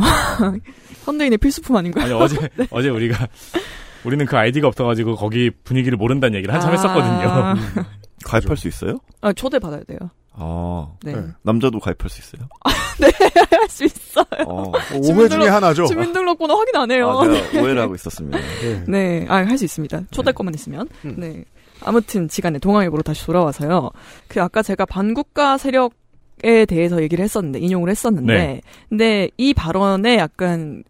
현대인의 필수품 아닌가요? 아니, 어제, 어제 우리가, 우리는 그 아이디가 없어가지고 거기 분위기를 모른다는 얘기를 한참 아. 했었거든요. [laughs] 가입할 수 있어요? 아, 초대 받아야 돼요. 아. 네. 네. 남자도 가입할 수 있어요? [laughs] 할수 있어요. 어. 오해 중에 하나죠. 주민등록번호 확인 안 해요. 아, 내가 오해를 하고 있었습니다. 네. 네, 아, 할 수 있습니다. 초대권만 있으면. 네. 아무튼, 지간에 동아일보로 다시 돌아와서요. 그, 아까 제가 반국가 세력 에 대해서 얘기를 했었는데, 인용을 했었는데, 네. 근데 이 발언에 약간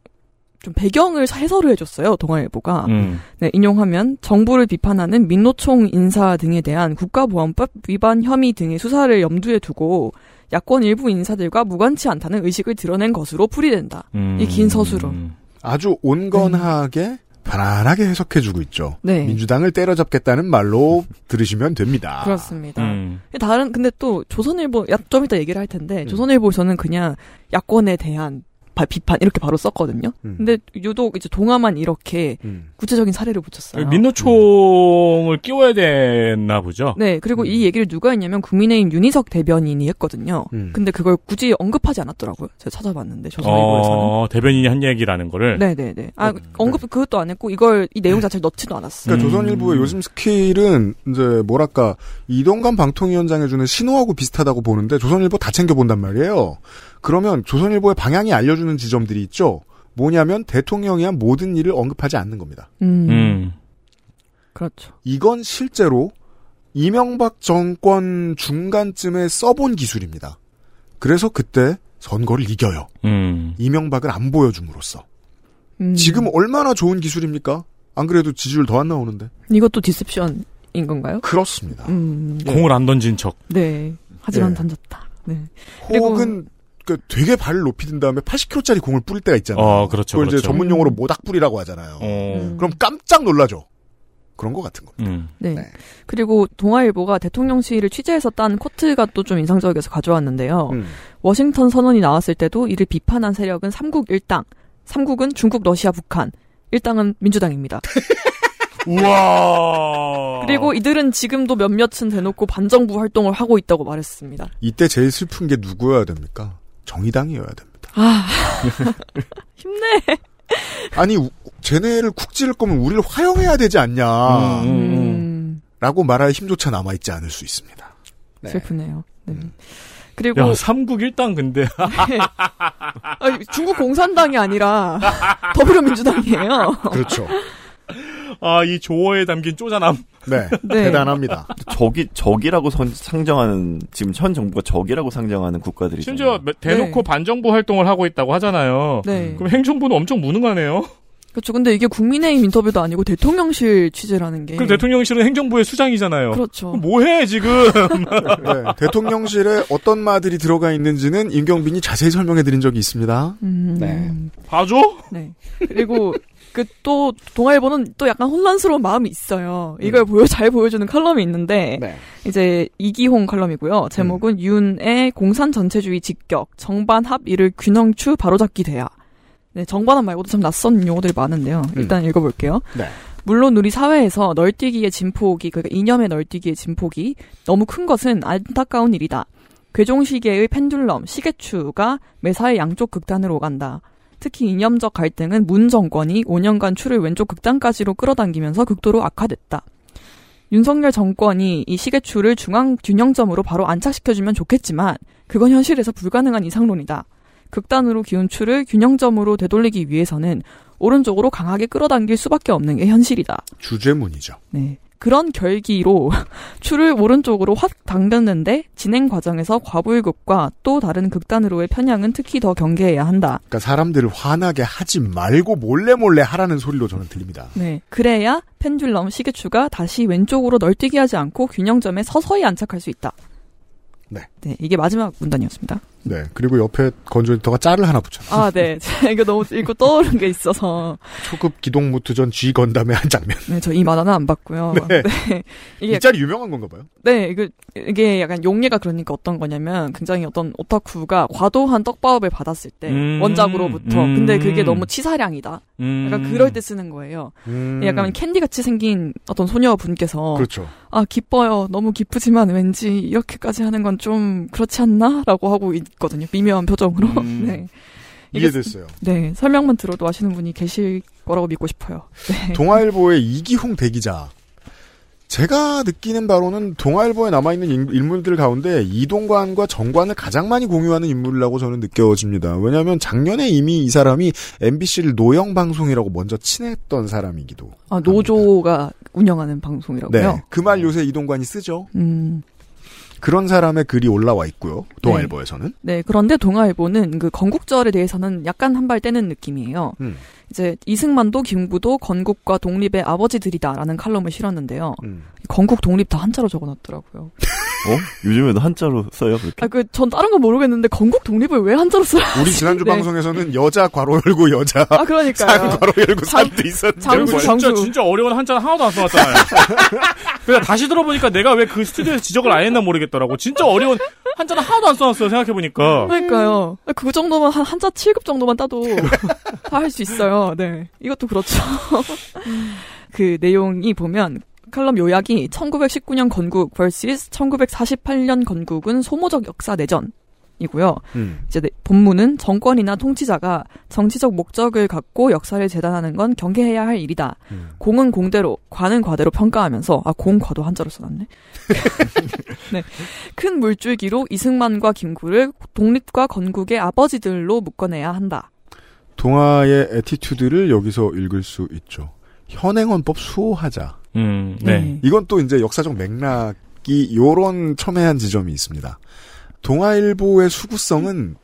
좀 배경을 해설을 해줬어요, 동아일보가. 음. 네, 인용하면 정부를 비판하는 민노총 인사 등에 대한 국가보안법 위반 혐의 등의 수사를 염두에 두고 야권 일부 인사들과 무관치 않다는 의식을 드러낸 것으로 풀이된다. 음. 이긴 서술로. 아주 온건하게 편안하게 해석해주고 있죠. 네. 민주당을 때려잡겠다는 말로 들으시면 됩니다. 그렇습니다. 음. 다른 근데 또 조선일보 야, 좀 이따 얘기를 할 텐데 조선일보에서는 그냥 야권에 대한 바- 비판 이렇게 바로 썼거든요. 음. 근데 유독 이제 동아만 이렇게 구체적인 사례를 붙였어요. 민노총을 끼워야 되나 보죠. 네, 그리고 이 얘기를 누가 했냐면 국민의힘 윤희석 대변인이 했거든요. 음. 근데 그걸 굳이 언급하지 않았더라고요. 제가 찾아봤는데 조선 일보에서는. 어, 대변인이 한 얘기라는 거를. 네 네 네. 아, 언급 그것도 안 했고 이걸 이 내용 자체를 넣지도 않았어요. 그러니까 조선일보의 요즘 스킬은 이제 뭐랄까 이동관 방통위원장이 주는 신호하고 비슷하다고 보는데 조선일보 다 챙겨 본단 말이에요. 그러면 조선일보의 방향이 알려주는 지점들이 있죠. 뭐냐면 대통령이 한 모든 일을 언급하지 않는 겁니다. 음. 음. 그렇죠. 이건 실제로 이명박 정권 중간쯤에 써본 기술입니다. 그래서 그때 선거를 이겨요. 음. 이명박을 안 보여줌으로써. 음. 지금 얼마나 좋은 기술입니까? 안 그래도 지지율 더 안 나오는데. 이것도 디셉션인 건가요? 그렇습니다. 음. 공을 안 던진 척. 네. 하지만 예. 던졌다. 네. 혹은 그 되게 발을 높이 든 다음에 80kg짜리 공을 뿌릴 때가 있잖아요. 어, 그렇죠, 그걸 이제 그렇죠. 전문 용어로 모닥 뿌리라고 하잖아요. 어. 그럼 깜짝 놀라죠. 그런 것 같은 겁니다. 음. 네. 그리고 동아일보가 대통령실을 취재해서 딴 코트가 또 좀 인상적이어서 가져왔는데요. 음. 워싱턴 선언이 나왔을 때도 이를 비판한 세력은 삼국 일당, 삼국은 중국, 러시아, 북한, 일당은 민주당입니다. [laughs] 우와. 그리고 이들은 지금도 몇몇은 대놓고 반정부 활동을 하고 있다고 말했습니다. 이때 제일 슬픈 게 누구여야 됩니까? 정의당이어야 됩니다. 아, [laughs] 힘내. 아니 우- 쟤네를 쿡 찌를 거면 우리를 화형해야 되지 않냐. 음, 라고 말할 힘조차 남아있지 않을 수 있습니다. 슬프네요. 네. 음. 그리고 야, 삼국 일당 근데. [laughs] 아니, 중국 공산당이 아니라 [laughs] 더불어민주당이에요. 그렇죠. 아, 이 조어에 담긴 쪼잔함. 네. [laughs] 네. 대단합니다. 적이 적이라고 선- 상정하는 지금 현 정부가 적이라고 상정하는 국가들이 심지어 대놓고 반정부 활동을 하고 있다고 하잖아요. 네. 그럼 행정부는 엄청 무능하네요. 그렇죠. 근데 이게 국민의힘 인터뷰도 아니고 대통령실 취재라는 게. 그럼 대통령실은 행정부의 수장이잖아요. 네. 그렇죠. 뭐해 지금? [laughs] 네, 대통령실에 어떤 말들이 들어가 있는지는 임경빈이 자세히 설명해 드린 적이 있습니다. 음, 네. 봐줘? 네. 그리고 그 또 동아일보는 또 약간 혼란스러운 마음이 있어요. 음. 이걸 보여 잘 보여주는 칼럼이 있는데 네. 이제 이기홍 칼럼이고요. 제목은 음. 윤의 공산 전체주의 직격 정반합 이를 균형추 바로잡기 돼야. 네, 정반합 말고도 참 낯선 용어들이 많은데요. 일단 읽어볼게요. 네. 물론 우리 사회에서 널뛰기의 진폭이 그러니까 이념의 널뛰기의 진폭이 너무 큰 것은 안타까운 일이다. 괴종시계의 펜듈럼 시계추가 매사의 양쪽 극단으로 오간다. 특히 이념적 갈등은 문 정권이 5년간 추를 왼쪽 극단까지로 끌어당기면서 극도로 악화됐다. 윤석열 정권이 이 시계추를 중앙 균형점으로 바로 안착시켜주면 좋겠지만 그건 현실에서 불가능한 이상론이다. 극단으로 기운 추를 균형점으로 되돌리기 위해서는 오른쪽으로 강하게 끌어당길 수밖에 없는 게 현실이다. 주제문이죠. 네. 그런 결기로 [laughs] 추를 오른쪽으로 확 당겼는데 진행 과정에서 과불극과 또 다른 극단으로의 편향은 특히 더 경계해야 한다. 그러니까 사람들을 화나게 하지 말고 몰래 몰래 하라는 소리로 저는 들립니다. 네. 그래야 펜듈럼 시계추가 다시 왼쪽으로 널뛰기 하지 않고 균형점에 서서히 안착할 수 있다. 네. 네. 이게 마지막 문단이었습니다. 네. 그리고 옆에 건조 에디터가 짤을 하나 붙여. 아, 네. 제가 [laughs] 이거 너무 읽고 떠오른 게 있어서. 초급 기동 무투전 G 건담의 한 장면. 네, 저 이 만화는 안 봤고요. [laughs] 네. 이게 이 짤이 유명한 건가 봐요. 네, 이게, 이게 약간 용례가 그러니까 어떤 거냐면 굉장히 어떤 오타쿠가 과도한 떡밥을 받았을 때 음, 원작으로부터 음. 근데 그게 너무 치사량이다. 음. 약간 그럴 때 쓰는 거예요. 음. 약간 캔디 같이 생긴 어떤 소녀분께서 그렇죠. 아 기뻐요, 너무 기쁘지만 왠지 이렇게까지 하는 건 좀 그렇지 않나?라고 하고 있거든요. 미묘한 표정으로. 음. [laughs] 네. 이해됐어요. 네, 설명만 들어도 아시는 분이 계실 거라고 믿고 싶어요. 네. [laughs] 동아일보의 이기홍 대기자. 제가 느끼는 바로는 동아일보에 남아있는 인- 인물들 가운데 이동관과 정관을 가장 많이 공유하는 인물이라고 저는 느껴집니다. 왜냐하면 작년에 이미 이 사람이 MBC를 노영 방송이라고 먼저 친했던 사람이기도. 아 노조가 운영하는 방송이라고요. 네. 그 말 요새 이동관이 쓰죠. 음. 그런 사람의 글이 올라와 있고요. 동아일보에서는. 네, 그런데 동아일보는 그 건국절에 대해서는 약간 한 발 떼는 느낌이에요. 음. 이제 이승만도 김구도 건국과 독립의 아버지들이다라는 칼럼을 실었는데요. 음. 건국 독립 다 한자로 적어놨더라고요. [laughs] 어? 요즘에도 한자로 써요 그렇게? 아, 그, 전 다른 건 모르겠는데, 건국 독립을 왜 한자로 써요? 우리 지난주 [laughs] 네. 방송에서는 여자 괄호 열고 여자 아, 그러니까요. 산 괄호 열고 장- 산도 있었는데 장수, 뭘. 진짜 장수. 진짜 어려운 한자는 하나도 안 써놨잖아요. [laughs] 그냥 다시 들어보니까 내가 왜 그 스튜디오에서 지적을 안 했나 모르겠더라고. 진짜 어려운 한자는 하나도 안 써놨어요, 생각해 보니까. 그러니까요. 그 정도만 한 한자 7급 정도만 따도 [laughs] 다 할 수 있어요. 네. 이것도 그렇죠. 그 내용이 보면 칼럼 요약이 1919년 건국 vs 1948년 건국은 소모적 역사 내전 이고요. 음. 이제 네- 본문은 정권이나 통치자가 정치적 목적을 갖고 역사를 재단하는 건 경계해야 할 일이다. 음. 공은 공대로, 과는 과대로 평가하면서 아 공과도 한자로 써놨네. [laughs] 네, 큰 물줄기로 이승만과 김구를 독립과 건국의 아버지들로 묶어내야 한다. 동아의 attitude를 여기서 읽을 수 있죠. 현행헌법 수호하자. 음, 네. 이건 또 이제 역사적 맥락이 요런 첨예한 지점이 있습니다. 동아일보의 수구성은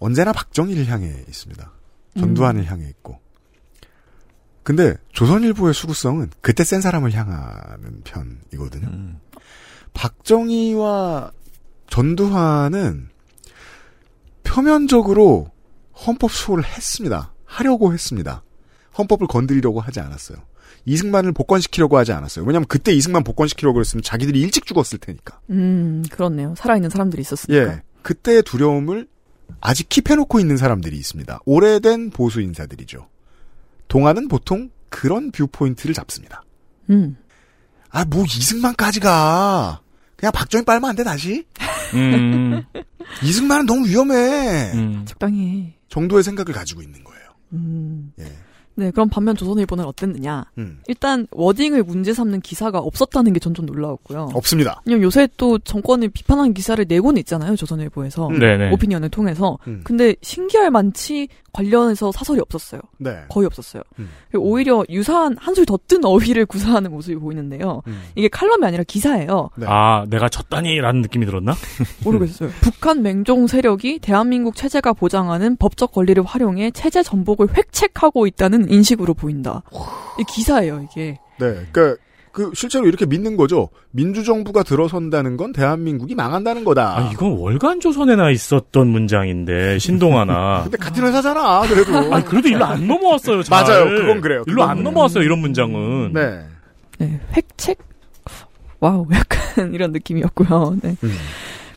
언제나 박정희를 향해 있습니다. 전두환을 향해 있고. 근데 조선일보의 수구성은 그때 센 사람을 향하는 편이거든요. 박정희와 전두환은 표면적으로 헌법 수호를 했습니다. 하려고 했습니다. 헌법을 건드리려고 하지 않았어요. 이승만을 복권시키려고 하지 않았어요. 왜냐하면 그때 이승만 복권시키려고 그랬으면 자기들이 일찍 죽었을 테니까. 음, 그렇네요. 살아있는 사람들이 있었으니까. 예. 그때의 두려움을 아직 킵해놓고 있는 사람들이 있습니다. 오래된 보수 인사들이죠. 동아는 보통 그런 viewpoint를 잡습니다. 음. 아, 뭐 이승만까지 가. 그냥 박정희 빨면 안 돼, 다시? 음, [laughs] 이승만은 너무 위험해. 음. 적당히 해. 정도의 생각을 가지고 있는 거예요. 음. 예. 네, 그럼 반면 조선일보는 어땠느냐? 음. 일단 wording을 문제 삼는 기사가 없었다는 게 전 좀 놀라웠고요. 없습니다. 왜냐면 요새 또 정권을 비판하는 기사를 내고는 있잖아요, 조선일보에서. 음. 네네. opinion을 통해서. 음. 근데 신기할 만치 관련해서 사설이 없었어요. 네. 거의 없었어요. 음. 오히려 유사한 한술 더 뜬 어휘를 [laughs] 구사하는 모습이 보이는데요. 음. 이게 칼럼이 아니라 기사예요. 네. 아, 내가 졌다니라는 느낌이 들었나? [laughs] 모르겠어요. 북한 맹종 세력이 대한민국 체제가 보장하는 법적 권리를 활용해 체제 전복을 획책하고 있다는 인식으로 보인다. 이 기사예요, 이게. 네. 그러니까 그 실제로 이렇게 믿는 거죠. 민주정부가 들어선다는 건 대한민국이 망한다는 거다. 아, 이건 월간 조선에나 있었던 문장인데, 신동아나. [laughs] 근데 같은 회사잖아. 그래도. [laughs] 아니, 그래도 일로 안 넘어왔어요, 잘. 맞아요. 그건 그래요. 일로 그건 안. 넘어왔어요, 이런 문장은. 네. 네, 획책? wow, [laughs] 약간 이런 느낌이었고요. 네. 음.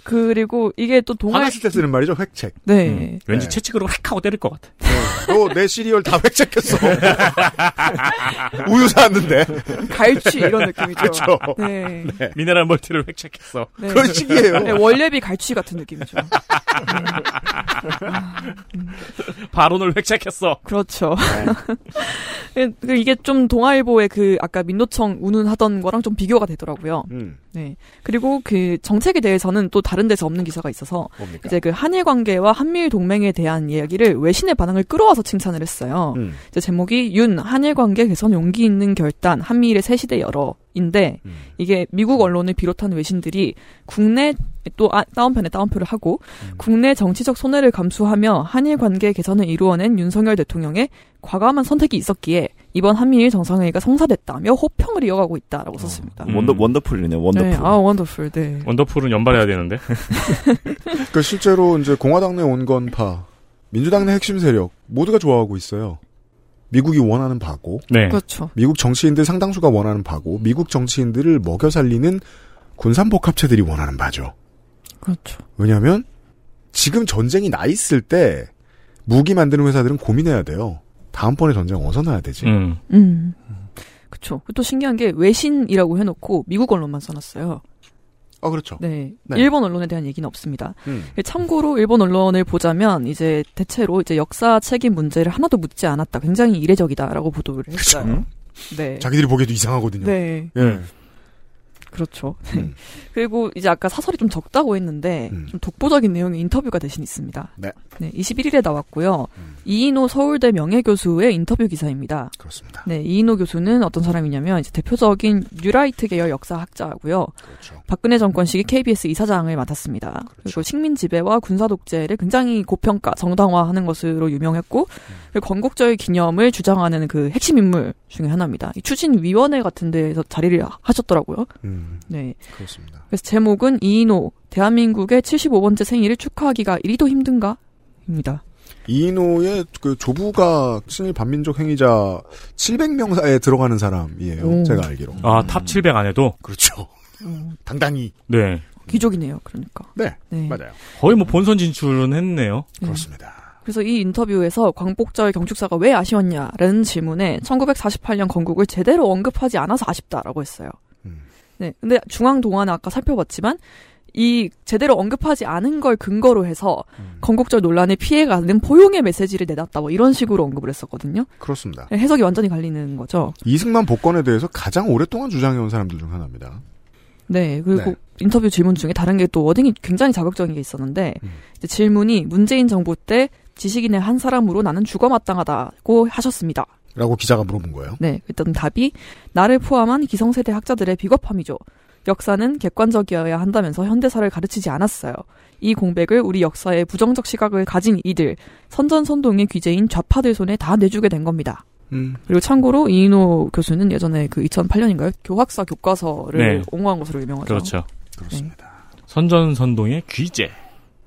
그리고 이게 또 동아일, 화났을 때 쓰는 말이죠. 획책. 네. 음, 왠지 네. 채찍으로 획 하고 때릴 것 같아. 너 내 시리얼 다 획책했어. [laughs] 우유 사왔는데. 갈취 이런 느낌이죠. 그렇죠. 네. 미네랄 멀티를 획책했어. 네. 그런 식이에요. 네, 원래비 갈취 같은 느낌이죠. [laughs] 발언을 획책했어. 그렇죠. [laughs] 그 이게 좀 동아일보의 그 아까 민노청 운운하던 거랑 좀 비교가 되더라고요. 음. 네. 그리고 그 정책에 대해서는 또 다른 데서 없는 기사가 있어서 뭡니까? 이제 그 한일 관계와 한미일 동맹에 대한 이야기를 외신의 반응을 끌어와서 칭찬을 했어요. 음. 이제 제목이 윤 한일 관계 개선 용기 있는 결단 한미일의 새 시대 열어인데 음. 이게 미국 언론을 비롯한 외신들이 국내 또 아, 다운편에 다운표를 하고 음. 국내 정치적 손해를 감수하며 한일 관계 개선을 이루어낸 윤석열 대통령의 과감한 선택이 있었기에 이번 한미일 정상회의가 성사됐다며 호평을 이어가고 있다라고 썼습니다. 음. wonder wonderful이네요. wonderful. 네, 아 wonderful. 네. wonderful은 연발해야 되는데. [laughs] 그 실제로 이제 공화당 내 온건파, 민주당 내 핵심 세력 모두가 좋아하고 있어요. 미국이 원하는 바고, 네. 그렇죠. 미국 정치인들 상당수가 원하는 바고, 미국 정치인들을 먹여 살리는 군산복합체들이 원하는 바죠. 그렇죠. 왜냐하면 지금 전쟁이 나 있을 때 무기 만드는 회사들은 고민해야 돼요. 다음번에 전쟁 어디서 나야 되지? 음. 음. 그쵸. 또 신기한 게 외신이라고 해놓고 미국 언론만 써놨어요. 아 그렇죠. 네. 네. 일본 언론에 대한 얘기는 없습니다. 음. 참고로 일본 언론을 보자면 이제 대체로 이제 역사 책임 문제를 하나도 묻지 않았다. 굉장히 이례적이다라고 보도를 했어요. 네. 자기들이 보기에도 이상하거든요. 네. 예. 그렇죠. 음. [laughs] 그리고 이제 아까 사설이 좀 적다고 했는데 음. 좀 독보적인 내용의 인터뷰가 대신 있습니다. 네. 21일에 나왔고요. 음. 이인호 서울대 명예교수의 인터뷰 기사입니다. 그렇습니다. 네, 이인호 교수는 어떤 사람이냐면 이제 대표적인 뉴라이트 계열 역사학자고요. 그렇죠. 박근혜 정권 시기 KBS 이사장을 맡았습니다. 그렇죠. 그리고 식민 지배와 군사 독재를 굉장히 고평가, 정당화하는 것으로 유명했고 그리고 건국절 기념을 주장하는 그 핵심 인물 중에 하나입니다. 이 추진 위원회 같은 데에서 자리를 하셨더라고요. 음, 네. 그렇습니다. 그래서 제목은 이인호 대한민국의 75번째 생일을 축하하기가 이리도 힘든가? 입니다. 이인호의 그 조부가 친일 반민족 행위자 700명사에 들어가는 사람이에요. 오. 제가 알기로. 아, top 700 안에도? 그렇죠. 당당히. 네. 귀족이네요. 그러니까. 네, 네. 맞아요. 거의 뭐 본선 진출은 했네요. 그렇습니다. 그래서 이 인터뷰에서 광복절 경축사가 왜 아쉬웠냐라는 질문에 1948년 건국을 제대로 언급하지 않아서 아쉽다라고 했어요. 네. 근데 중앙 동안은 아까 살펴봤지만 이 제대로 언급하지 않은 걸 근거로 해서 건국절 논란에 피해가는 포용의 메시지를 내놨다 뭐 이런 식으로 언급을 했었거든요. 그렇습니다. 네, 해석이 완전히 갈리는 거죠. 이승만 복권에 대해서 가장 오랫동안 주장해온 사람들 중 하나입니다. 네, 그리고 네. 인터뷰 질문 중에 다른 게 또 워딩이 굉장히 자극적인 게 있었는데 음. 질문이 문재인 정부 때 지식인의 한 사람으로 나는 죽어 마땅하다고 하셨습니다. 라고 기자가 물어본 거예요. 네, 일단 답이 나를 포함한 기성세대 학자들의 비겁함이죠. 역사는 객관적이어야 한다면서 현대사를 가르치지 않았어요. 이 공백을 우리 역사에 부정적 시각을 가진 이들, 선전선동의 귀재인 좌파들 손에 다 내주게 된 겁니다. 음. 그리고 참고로 이인호 교수는 예전에 그 2008년인가요? 교학사 교과서를 네. 옹호한 것으로 유명하죠. 그렇죠. 그렇습니다. 선전선동의 귀재.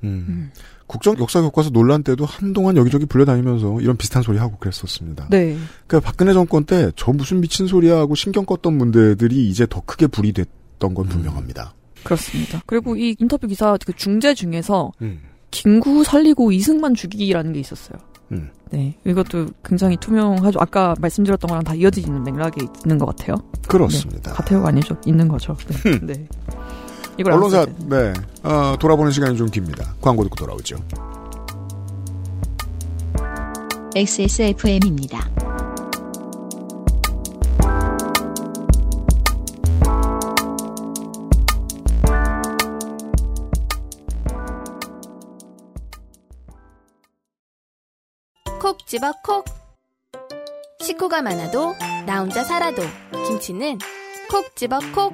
음. 국정 역사 교과서 논란 때도 한동안 여기저기 불려다니면서 이런 비슷한 소리 하고 그랬었습니다. 네. 그러니까 박근혜 정권 때 저 무슨 미친 소리야 하고 신경 껐던 문제들이 이제 더 크게 불이 됐던 건 분명합니다. 그렇습니다. 그리고 이 인터뷰 기사 그 중재 중에서 음. 김구 살리고 이승만 죽이기라는 게 있었어요. 음. 네. 이것도 굉장히 투명하죠. 아까 말씀드렸던 거랑 다 이어지는 맥락이 있는 것 같아요. 그렇습니다. 네. 같아요가 아니죠. 있는 거죠. 네. 네. 이걸 언론사. 네 어, 돌아보는 시간이 좀 깁니다. 광고 듣고 돌아오죠. XSFM입니다. 콕 집어 콕. 식구가 많아도 나 혼자 살아도 김치는 콕 집어 콕.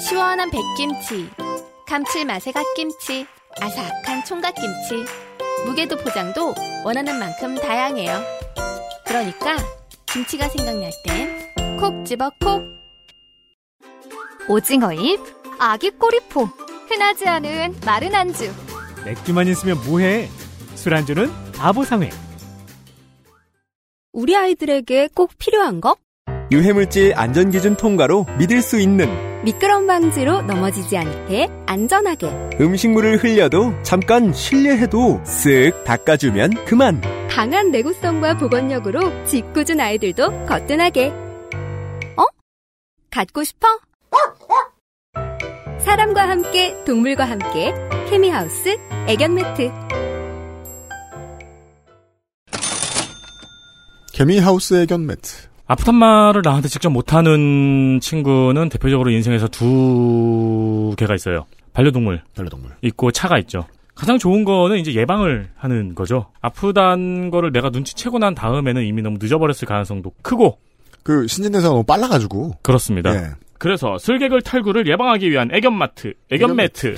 시원한 백김치, 감칠맛의 갓김치, 아삭한 총각김치. 무게도 포장도 원하는 만큼 다양해요. 그러니까 김치가 생각날 땐 콕 집어 콕. 오징어잎, 아기 꼬리포, 흔하지 않은 마른 안주. 맥주만 있으면 뭐해? 술안주는 아보상회. 우리 아이들에게 꼭 필요한 거? 유해물질 안전기준 통과로 믿을 수 있는 미끄럼 방지로 넘어지지 않게 안전하게 음식물을 흘려도 잠깐 실례해도 쓱 닦아주면 그만. 강한 내구성과 보건력으로 짓궂은 아이들도 거뜬하게 어? 갖고 싶어? 사람과 함께 동물과 함께 케미하우스 애견 매트 개미하우스 의견 매트. 아프단 말을 나한테 직접 못하는 친구는 대표적으로 인생에서 두 개가 있어요. 반려동물. 반려동물. 있고 차가 있죠. 가장 좋은 거는 이제 예방을 하는 거죠. 아프단 거를 내가 눈치채고 난 다음에는 이미 너무 늦어버렸을 가능성도 크고. 그 신진대사가 너무 빨라가지고. 그렇습니다. 예. 그래서 슬개글 탈구를 예방하기 위한 애견마트, 애견 애견 매트.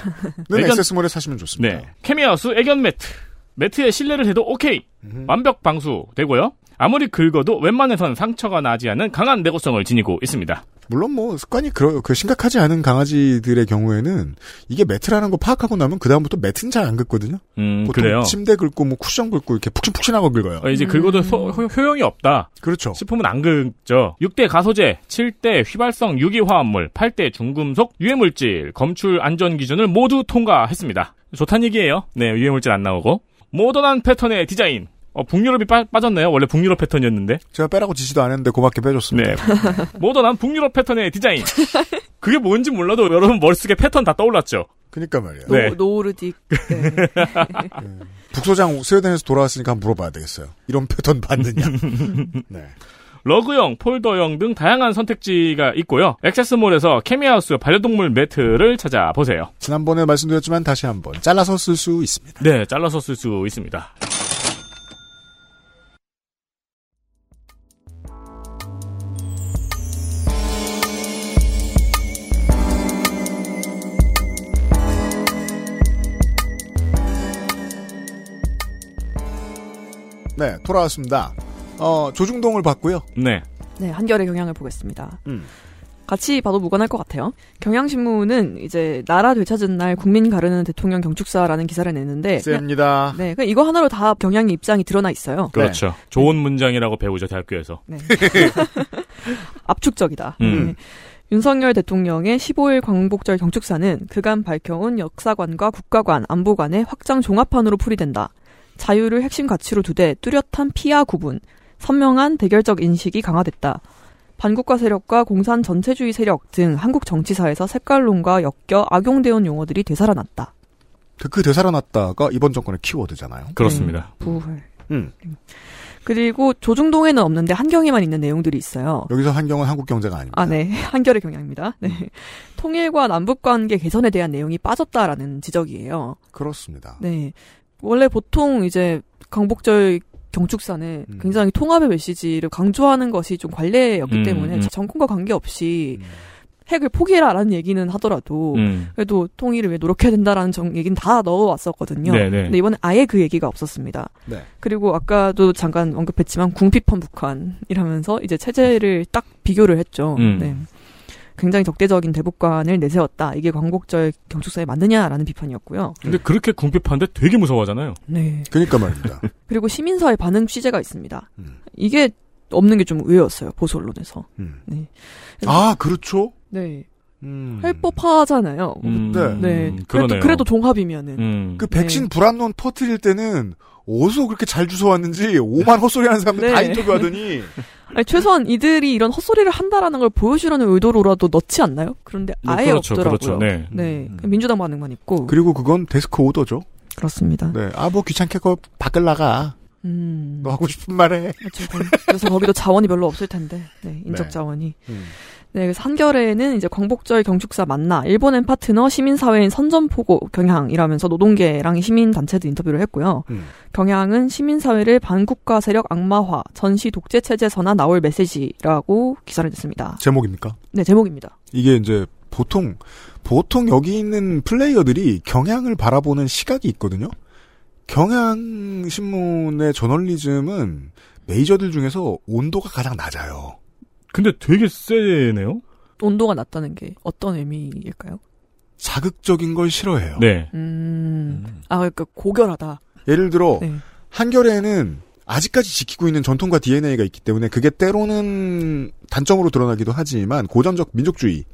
는 액세스몰에 사시면 좋습니다. 네. 케미하우스 애견 매트. 매트에 실내를 해도 오케이. 완벽 방수 되고요. 아무리 긁어도 웬만해선 상처가 나지 않는 강한 내구성을 지니고 있습니다. 물론 뭐 습관이 그, 그 심각하지 않은 강아지들의 경우에는 이게 매트라는 거 파악하고 나면 그 다음부터 매트는 잘 안 긁거든요. 음, 보통 그래요. 침대 긁고 뭐 쿠션 긁고 이렇게 푹신푹신한 거 긁어요. 어, 이제 긁어도 소- 효- 효용이 없다. 그렇죠. 싶으면 안 긁죠. 6대 가소제, 7대 휘발성 유기화합물, 8대 중금속, 유해물질, 검출 안전 기준을 모두 통과했습니다. 좋다는 얘기예요. 네, 유해물질 안 나오고. 모던한 패턴의 디자인. 어, 북유럽이 빠, 빠졌네요. 원래 북유럽 패턴이었는데. 제가 빼라고 지시도 안 했는데 고맙게 빼줬습니다. 네. 모던한 북유럽 패턴의 디자인. 그게 뭔지 몰라도 여러분 머릿속에 패턴 다 떠올랐죠. 그니까 말이에요. 노, 네. 노르딕. [laughs] 북소장 스웨덴에서 돌아왔으니까 한번 물어봐야 되겠어요. 이런 패턴 봤느냐. [laughs] 네. 러그형, 폴더형 등 다양한 선택지가 있고요. 액세스몰에서 케미하우스 반려동물 매트를 찾아보세요. 지난번에 말씀드렸지만 다시 한번 잘라서 쓸 수 있습니다. 네, 잘라서 쓸 수 있습니다. 네, 돌아왔습니다. 어, 조중동을 봤고요. 네. 네, 한결의 경향을 보겠습니다. 음. 같이 봐도 무관할 것 같아요. 경향신문은 이제 나라 되찾은 날 국민 가르는 대통령 경축사라는 기사를 냈는데 셉니다. 네, 그냥 이거 하나로 다 경향의 입장이 드러나 있어요. 그렇죠. 좋은 문장이라고 배우죠, 대학교에서. 네. [laughs] 압축적이다. 음. 네. 윤석열 대통령의 15일 광복절 경축사는 그간 밝혀온 역사관과 국가관, 안보관의 확장 종합판으로 풀이된다. 자유를 핵심 가치로 두되 뚜렷한 피하 구분, 선명한 대결적 인식이 강화됐다. 반국가 세력과 공산 전체주의 세력 등 한국 정치사에서 색깔론과 엮여 악용되어 온 용어들이 되살아났다. 그, 그 되살아났다가 이번 정권의 키워드잖아요. 그렇습니다. 네, 부활. 음. 그리고 조중동에는 없는데 한경에만 있는 내용들이 있어요. 여기서 한경은 한국 경제가 아닙니다. 아, 네. [laughs] 한결의 경향입니다. 네. 통일과 남북 관계 개선에 대한 내용이 빠졌다라는 지적이에요. 그렇습니다. 네. 원래 보통 이제 광복절 경축사는 음. 굉장히 통합의 메시지를 강조하는 것이 좀 관례였기 음, 때문에 음. 정권과 관계없이 핵을 포기해라라는 얘기는 하더라도 음. 그래도 통일을 위해 노력해야 된다라는 정, 얘기는 다 넣어왔었거든요. 네네. 근데 이번에 아예 그 얘기가 없었습니다. 네. 그리고 아까도 잠깐 언급했지만 궁핍한 북한이라면서 이제 체제를 딱 비교를 했죠. 음. 네. 굉장히 적대적인 대북관을 내세웠다. 이게 광복절 경축사에 맞느냐라는 비판이었고요. 근데 그렇게 궁핍한데 되게 무서워하잖아요. 네. 그러니까 말입니다. [laughs] 그리고 시민사회 반응 취재가 있습니다. 음. 이게 없는 게 좀 의외였어요. 보수 언론에서. 음. 네. 아, 그렇죠? 네. 음. 할 법하잖아요. 음, 네. 네. 음, 그래도. 그래도 종합이면은. 음. 그 백신 불안론 퍼뜨릴 때는 어디서 그렇게 잘 주워왔는지 오만 헛소리 하는 사람들 네. 다 인터뷰하더니 [laughs] 아니, 최소한 이들이 이런 헛소리를 한다라는 걸 보여주려는 의도로라도 넣지 않나요? 그런데 네, 아예 그렇죠, 없더라고요. 그렇죠. 네. 그냥 민주당 반응만 있고. 그리고 그건 데스크 오더죠. 그렇습니다. 네. 아, 뭐 귀찮게 그거 밖을 나가. 음. 너 하고 싶은 말 해. 그렇죠. 그래서 거기도 자원이 별로 없을 텐데. 네, 인적 네. 자원이. 음. 네, 그래서 한겨레는 이제 광복절 경축사 만나 일본엔 파트너 시민사회인 선전포고 경향이라면서 노동계랑 시민단체들 인터뷰를 했고요. 음. 경향은 시민사회를 반국가 세력 악마화, 전시 독재 체제 선화 나올 메시지라고 기사를 냈습니다. 제목입니까? 네, 제목입니다. 이게 이제 보통 보통 여기 있는 플레이어들이 경향을 바라보는 시각이 있거든요. 경향 신문의 저널리즘은 메이저들 중에서 온도가 가장 낮아요. 근데 되게 세네요. 온도가 낮다는 게 어떤 의미일까요? 자극적인 걸 싫어해요. 네. 음, 아, 그러니까 고결하다. 예를 들어 네. 한겨레는 아직까지 지키고 있는 전통과 DNA가 있기 때문에 그게 때로는 단점으로 드러나기도 하지만 고전적 민족주의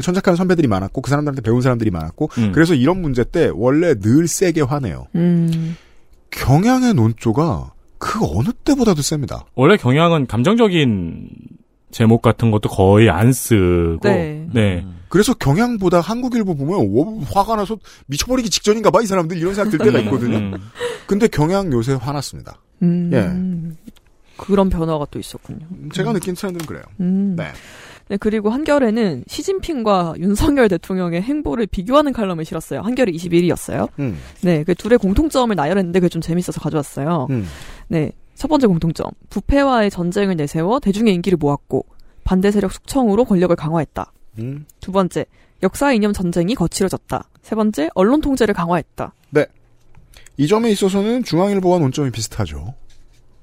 천착하는 선배들이 많았고 그 사람들한테 배운 사람들이 많았고 음. 그래서 이런 문제 때 원래 늘 세게 화내요. 음, 경향의 논조가 그 어느 때보다도 셉니다. 원래 경향은 감정적인 제목 같은 것도 거의 안 쓰고. 네. 네. 그래서 경향보다 한국일보 보면 워, 화가 나서 미쳐버리기 직전인가 봐 이 사람들 이런 생각 들 때가 있거든요. 음. 근데 경향 요새 화났습니다. 음, 예. 그런 변화가 또 있었군요. 제가 느낀 트렌드는 그래요. 음. 네. 네, 그리고 한겨레는 시진핑과 윤석열 대통령의 행보를 비교하는 칼럼을 실었어요. 한겨레 21일이었어요. 음. 네, 그 둘의 공통점을 나열했는데 그게 좀 재밌어서 가져왔어요. 음. 네, 첫 번째 공통점. 부패와의 전쟁을 내세워 대중의 인기를 모았고 반대 세력 숙청으로 권력을 강화했다. 음. 두 번째, 역사 이념 전쟁이 거칠어졌다. 세 번째, 언론 통제를 강화했다. 네. 이 점에 있어서는 중앙일보와 논점이 비슷하죠.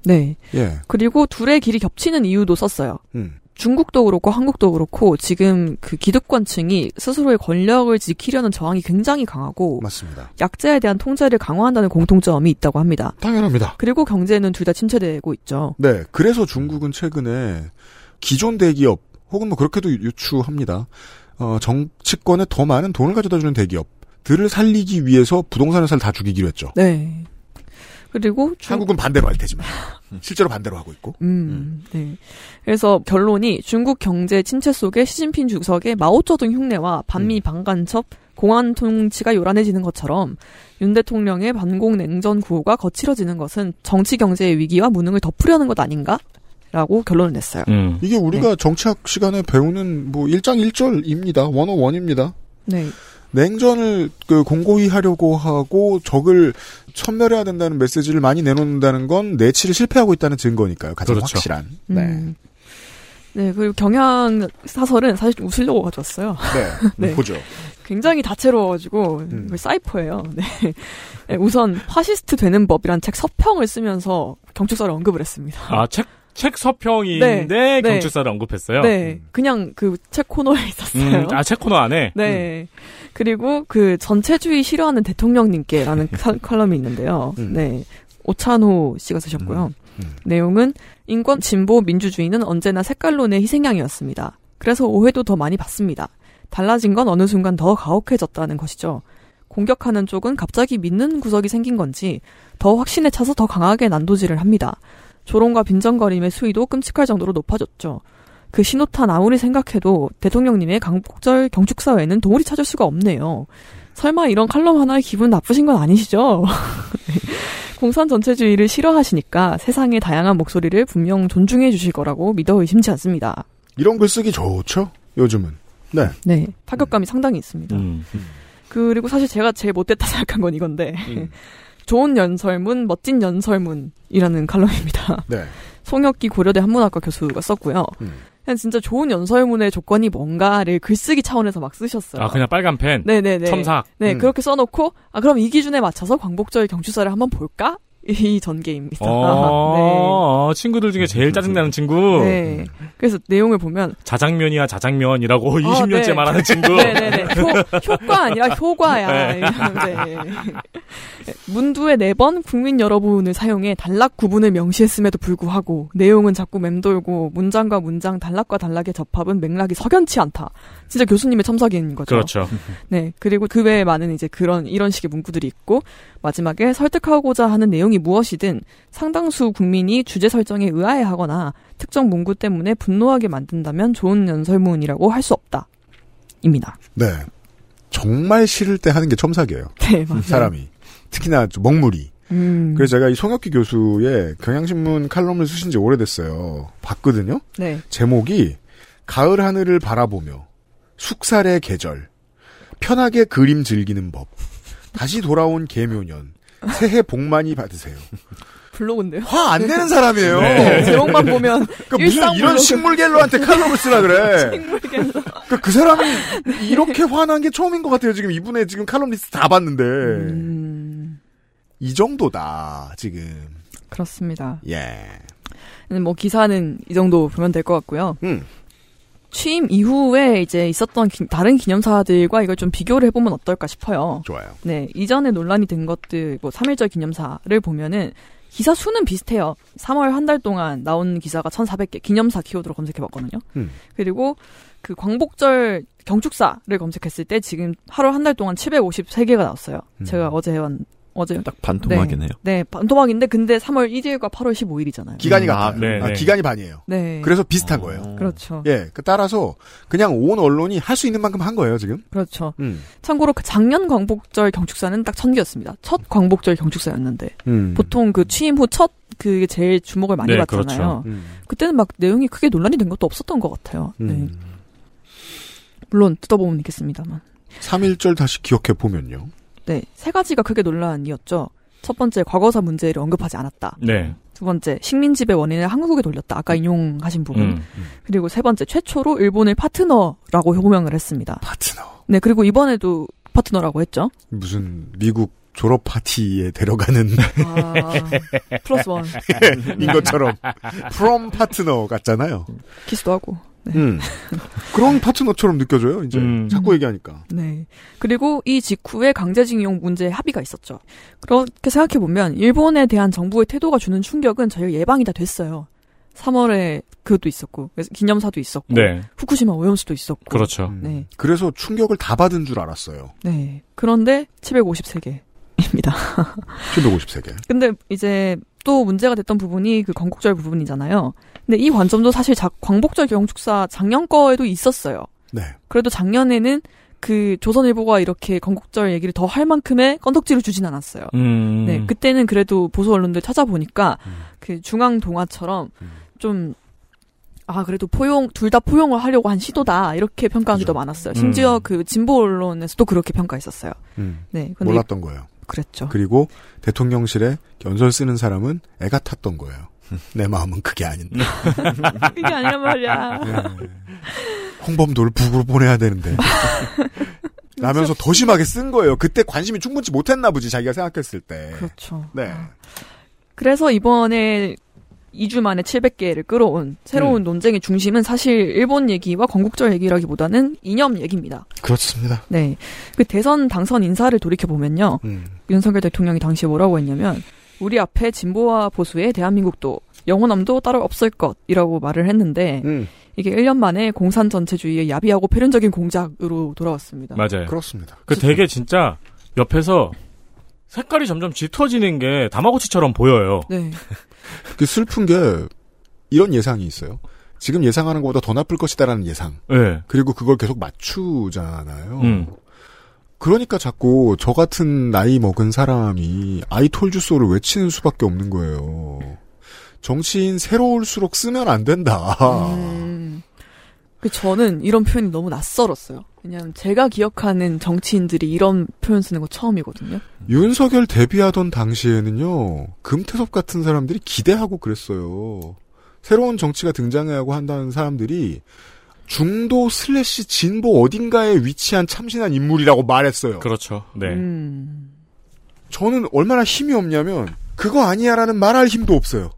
네. 예. 그리고 둘의 길이 겹치는 이유도 썼어요. 음. 중국도 그렇고 한국도 그렇고 지금 그 기득권층이 스스로의 권력을 지키려는 저항이 굉장히 강하고 맞습니다. 약자에 대한 통제를 강화한다는 공통점이 있다고 합니다. 당연합니다. 그리고 경제는 둘 다 침체되고 있죠. 네. 그래서 중국은 최근에 기존 대기업 혹은 뭐 그렇게도 유추합니다. 어, 정치권에 더 많은 돈을 가져다 주는 대기업들을 살리기 위해서 부동산 회사를 다 죽이기로 했죠. 네. 그리고 중- 한국은 반대로 할 테지만 [laughs] 실제로 반대로 하고 있고. 음, 네. 그래서 결론이 중국 경제 침체 속에 시진핑 주석의 마오쩌둥 흉내와 반미 반간첩 공안 통치가 요란해지는 것처럼 윤 대통령의 반공 냉전 구호가 거칠어지는 것은 정치 경제의 위기와 무능을 덮으려는 것 아닌가? 라고 결론을 냈어요. 음. 이게 우리가 정치학 시간에 배우는 뭐 1장 1절입니다. 원어원입니다. 네. 냉전을 그 공고히 하려고 하고 적을 천멸해야 된다는 메시지를 많이 내놓는다는 건 내치를 실패하고 있다는 증거니까요. 가장 그렇죠. 확실한. 네. 음. 네, 그리고 경향 사설은 사실 좀 웃으려고 가져왔어요. 네. [laughs] 네. 보죠. 굉장히 다채로워가지고 음. 사이퍼예요. 네. 네, 우선 파시스트 되는 법이란 책 서평을 쓰면서 경축사를 언급을 했습니다. 아, 책, 책 서평인데 네, 네. 경축사를 언급했어요? 네, 그냥 그 책 코너에 [laughs] 있었어요. 음, 아, 책 코너 안에? 네. 그리고 그 전체주의 싫어하는 대통령님께라는 [laughs] 칼- 칼럼이 있는데요. 음. 네. 오찬호 씨가 쓰셨고요. 음. 내용은 인권, 진보, 민주주의는 언제나 색깔론의 희생양이었습니다. 그래서 오해도 더 많이 받습니다. 달라진 건 어느 순간 더 가혹해졌다는 것이죠. 공격하는 쪽은 갑자기 믿는 구석이 생긴 건지 더 확신에 차서 더 강하게 난도질을 합니다. 조롱과 빈정거림의 수위도 끔찍할 정도로 높아졌죠. 그 신호탄 아무리 생각해도 대통령님의 강복절 경축사회는 도무리 찾을 수가 없네요. 설마 이런 칼럼 하나에 기분 나쁘신 건 아니시죠? [laughs] 공산 전체주의를 싫어하시니까 세상의 다양한 목소리를 분명 존중해 주실 거라고 믿어 의심치 않습니다. 이런 글 쓰기 좋죠. 요즘은. 네. 네. 타격감이 상당히 있습니다. 음. 그리고 사실 제가 제일 못됐다 생각한 건 이건데. 음. 좋은 연설문, 멋진 연설문이라는 칼럼입니다. [laughs] 네. 송혁기 고려대 한문학과 교수가 썼고요. 음. 그냥 진짜 좋은 연설문의 조건이 뭔가를 글쓰기 차원에서 막 쓰셨어요. 아 그냥 빨간 펜. 네네네. 첨삭. 네, 음. 그렇게 써놓고, 아, 그럼 이 기준에 맞춰서 광복절 경추사를 한번 볼까? 이 전개입니다. 어, [laughs] 친구들 중에 제일 짜증나는 친구. 네. 네. 그래서 내용을 보면. 자장면이야, 자장면이라고 20년째 네. 말하는 [laughs] 친구. 네네네. 효, 효과 아니라 효과야. 네. 네. 문두에 네 번 국민 여러분을 사용해 단락 구분을 명시했음에도 불구하고 내용은 자꾸 맴돌고 문장과 문장 단락과 단락의 접합은 맥락이 석연치 않다. 진짜 교수님의 첨삭인 거죠. 그렇죠. 네. 그리고 그 외에 많은 이제 그런 이런 식의 문구들이 있고 마지막에 설득하고자 하는 내용이 무엇이든 상당수 국민이 주제 설정에 의아해하거나 특정 문구 때문에 분노하게 만든다면 좋은 연설문이라고 할 수 없다. 입니다. 네. 정말 싫을 때 하는 게 첨삭이에요. 네, 맞아요. 사람이. 특히나 좀 먹물이. 음. 그래서 제가 이 송혁기 교수의 경향신문 칼럼을 쓰신 지 오래됐어요. 봤거든요. 네. 제목이 가을 하늘을 바라보며 숙살의 계절 편하게 그림 즐기는 법 다시 돌아온 개묘년 새해 복 많이 받으세요. 블로그인데요. 화 안 내는 사람이에요. 네. 제목만 보면 그러니까 무슨 이런 식물갤러한테 칼럼을 쓰라 그래. [laughs] 식물갤러. 그러니까 그 사람이 이렇게 화난 게 처음인 것 같아요. 지금 이분의 지금 칼럼 리스트 다 봤는데 음... 이 정도다 지금. 그렇습니다. 예. 뭐 기사는 이 정도 보면 될 것 같고요. 음. 취임 이후에 이제 있었던 기, 다른 기념사들과 이걸 좀 비교를 해보면 어떨까 싶어요. 좋아요. 네, 이전에 논란이 된 것들, 뭐 3.1절 기념사를 보면은 기사 수는 비슷해요. 3월 한 달 동안 나온 기사가 1,400개, 기념사 키워드로 검색해봤거든요. 음. 그리고 그 광복절 경축사를 검색했을 때 지금 하루 한 달 동안 753개가 나왔어요. 음. 제가 어제 해왔, 어제. 딱 반토막이네요. 네, 네, 반토막인데 근데 3월 1일과 8월 15일이잖아요. 기간이 음, 같아요. 아, 네, 아, 네. 기간이 반이에요. 네. 그래서 비슷한 거예요. 그렇죠. 예, 그 따라서 그냥 온 언론이 할 수 있는 만큼 한 거예요 지금. 그렇죠. 음. 참고로 그 작년 광복절 경축사는 딱 천개였습니다. 첫 광복절 경축사였는데 음. 보통 그 취임 후 첫 그게 제일 주목을 많이 네, 받잖아요. 그렇죠. 음. 그때는 막 내용이 크게 논란이 된 것도 없었던 것 같아요. 네. 음. 물론 뜯어보면 있겠습니다만. 3.1절 다시 기억해 보면요. 네, 세 가지가 크게 논란이었죠. 첫 번째, 과거사 문제를 언급하지 않았다. 네. 두 번째, 식민 지배 원인을 한국에 돌렸다. 아까 인용하신 부분. 음. 그리고 세 번째, 최초로 일본을 파트너라고 호명을 했습니다. 파트너. 네, 그리고 이번에도 파트너라고 했죠. 무슨 미국 졸업 파티에 데려가는 아, plus one. [laughs] 인 것처럼 프롬 파트너 같잖아요. 키스도 하고. 네. 음. [laughs] 그런 파트너처럼 느껴져요. 이제 음. 자꾸 얘기하니까. 네. 그리고 이 직후에 강제징용 문제에 합의가 있었죠. 그렇게 생각해보면, 일본에 대한 정부의 태도가 주는 충격은 저희 예방이 다 됐어요. 3월에 그것도 있었고, 그래서 기념사도 있었고, 네. 후쿠시마 오염수도 있었고. 그렇죠. 네. 그래서 충격을 다 받은 줄 알았어요. 네. 그런데 753개입니다. 753개. [laughs] 근데 이제 또 문제가 됐던 부분이 그 광복절 부분이잖아요. 근데 이 관점도 사실 자, 광복절 경축사 작년 거에도 있었어요. 네. 그래도 작년에는 그 조선일보가 이렇게 건국절 얘기를 더 할 만큼의 건덕지를 주진 않았어요. 음. 네, 그때는 그래도 보수 언론들 찾아보니까 그 중앙 동아처럼 좀 아, 그래도 포용, 둘 다 포용을 하려고 한 시도다. 이렇게 평가한 게더 많았어요. 심지어 음. 그 진보 언론에서도 그렇게 평가했었어요. 음. 네. 근데 몰랐던 거예요. 그랬죠. 그리고 대통령실에 연설 쓰는 사람은 애가 탔던 거예요. 내 마음은 그게 아닌데. [laughs] 그게 아니란 말이야. 네. 홍범도를 북으로 보내야 되는데. [laughs] 라면서 더 심하게 쓴 거예요. 그때 관심이 충분치 못했나 보지, 자기가 생각했을 때. 그렇죠. 네. 그래서 이번에 2주 만에 700개를 끌어온 새로운 음. 논쟁의 중심은 사실 일본 얘기와 건국절 얘기라기보다는 이념 얘기입니다. 그렇습니다. 네. 그 대선 당선 인사를 돌이켜보면요. 음. 윤석열 대통령이 당시에 뭐라고 했냐면, 우리 앞에 진보와 보수의 대한민국도 영원함도 따로 없을 것이라고 말을 했는데, 음. 이게 1년 만에 공산 전체주의의 야비하고 패륜적인 공작으로 돌아왔습니다. 맞아요. 그렇습니다. 그 되게 진짜 옆에서 색깔이 점점 짙어지는 게 다마고치처럼 보여요. 네. [laughs] 그 슬픈 게 이런 예상이 있어요. 지금 예상하는 것보다 더 나쁠 것이다라는 예상. 네. 그리고 그걸 계속 맞추잖아요. 음. 그러니까 자꾸 저 같은 나이 먹은 사람이 아이톨주소를 외치는 수밖에 없는 거예요. 정치인 새로울수록 쓰면 안 된다. 음. 그 저는 이런 표현이 너무 낯설었어요. 왜냐하면 제가 기억하는 정치인들이 이런 표현 쓰는 거 처음이거든요. 윤석열 데뷔하던 당시에는요, 금태섭 같은 사람들이 기대하고 그랬어요. 새로운 정치가 등장하고 한다는 사람들이 중도 슬래시 진보 어딘가에 위치한 참신한 인물이라고 말했어요. 그렇죠. 네. 음. 저는 얼마나 힘이 없냐면 그거 아니야라는 말할 힘도 없어요.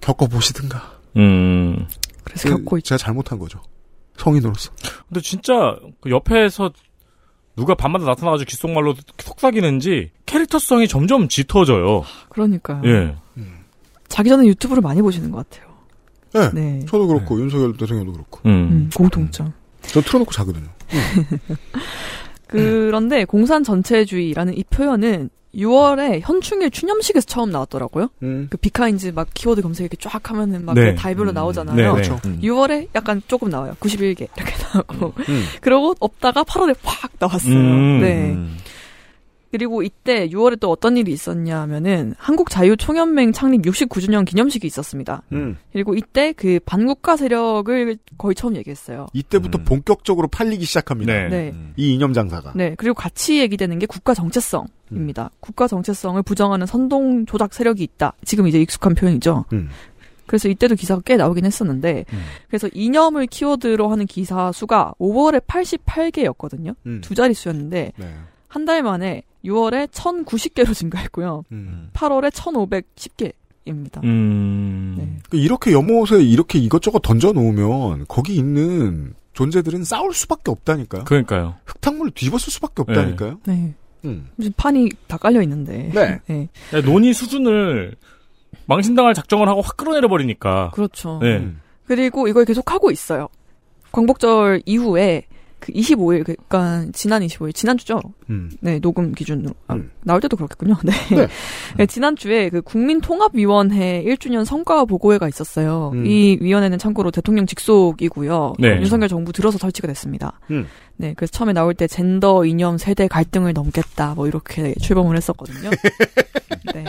겪어보시든가. 음. 그래서 겪고 제가 잘못한 거죠. 성인으로서. 근데 진짜 그 옆에서 누가 밤마다 나타나가지고 귓속말로 속삭이는지 캐릭터성이 점점 짙어져요. 그러니까요. 예. 자기 전에 유튜브를 많이 보시는 것 같아요. 네. 네. 저도 그렇고 윤석열 대통령도 그렇고. 음, 공통점. 저 틀어놓고 자거든요. [laughs] 그런데 공산 전체주의라는 이 표현은 6월에 현충일 추념식에서 처음 나왔더라고요. 음. 그 비카인즈 막 키워드 검색 이렇게 쫙 하면은 막 네. 그 달별로 음. 나오잖아요. 네, 네. 그렇죠. 음. 6월에 약간 조금 나와요. 91개 이렇게 [laughs] 나오고. 음. 그러고 없다가 8월에 확 나왔어요. 음. 네. 그리고 이때 6월에 또 어떤 일이 있었냐면은 한국 자유총연맹 창립 69주년 기념식이 있었습니다. 음. 그리고 이때 그 반국가 세력을 거의 처음 얘기했어요. 이때부터 본격적으로 팔리기 시작합니다. 네. 네. 이 이념 장사가. 네, 그리고 같이 얘기되는 게 국가 정체성입니다. 국가 정체성을 부정하는 선동 조작 세력이 있다. 지금 이제 익숙한 표현이죠. 음. 그래서 이때도 기사가 꽤 나오긴 했었는데, 그래서 이념을 키워드로 하는 기사 수가 5월에 88개였거든요. 음. 두 자리 수였는데, 네. 한달 만에 6월에 1090개로 증가했고요. 음. 8월에 1510개 입니다. 음. 그 이렇게 연못에 이렇게 이것저것 던져 놓으면 거기 있는 존재들은 싸울 수밖에 없다니까요. 그러니까요. 흙탕물을 뒤집었을 수밖에 없다니까요. 네. 음. 지금 판이 다 깔려 있는데. [laughs] 네. 네. 야, 논의 수준을 망신당할 작정을 하고 확 끌어내려 버리니까. 그렇죠. 네. 그리고 이걸 계속 하고 있어요. 광복절 이후에 그 25일, 그러니까 지난 25일, 지난주죠? 음. 네, 녹음 기준으로. 아, 나올 때도 그렇겠군요. [laughs] 네. 네. 네, 지난주에 그 국민통합위원회 1주년 성과 보고회가 있었어요. 음. 이 위원회는 참고로 대통령 직속이고요. 네. 윤석열 정부 들어서 설치가 됐습니다. 음. 네, 그래서 처음에 나올 때 젠더 이념 세대 갈등을 넘겠다, 뭐 이렇게 출범을 했었거든요. [laughs] 네.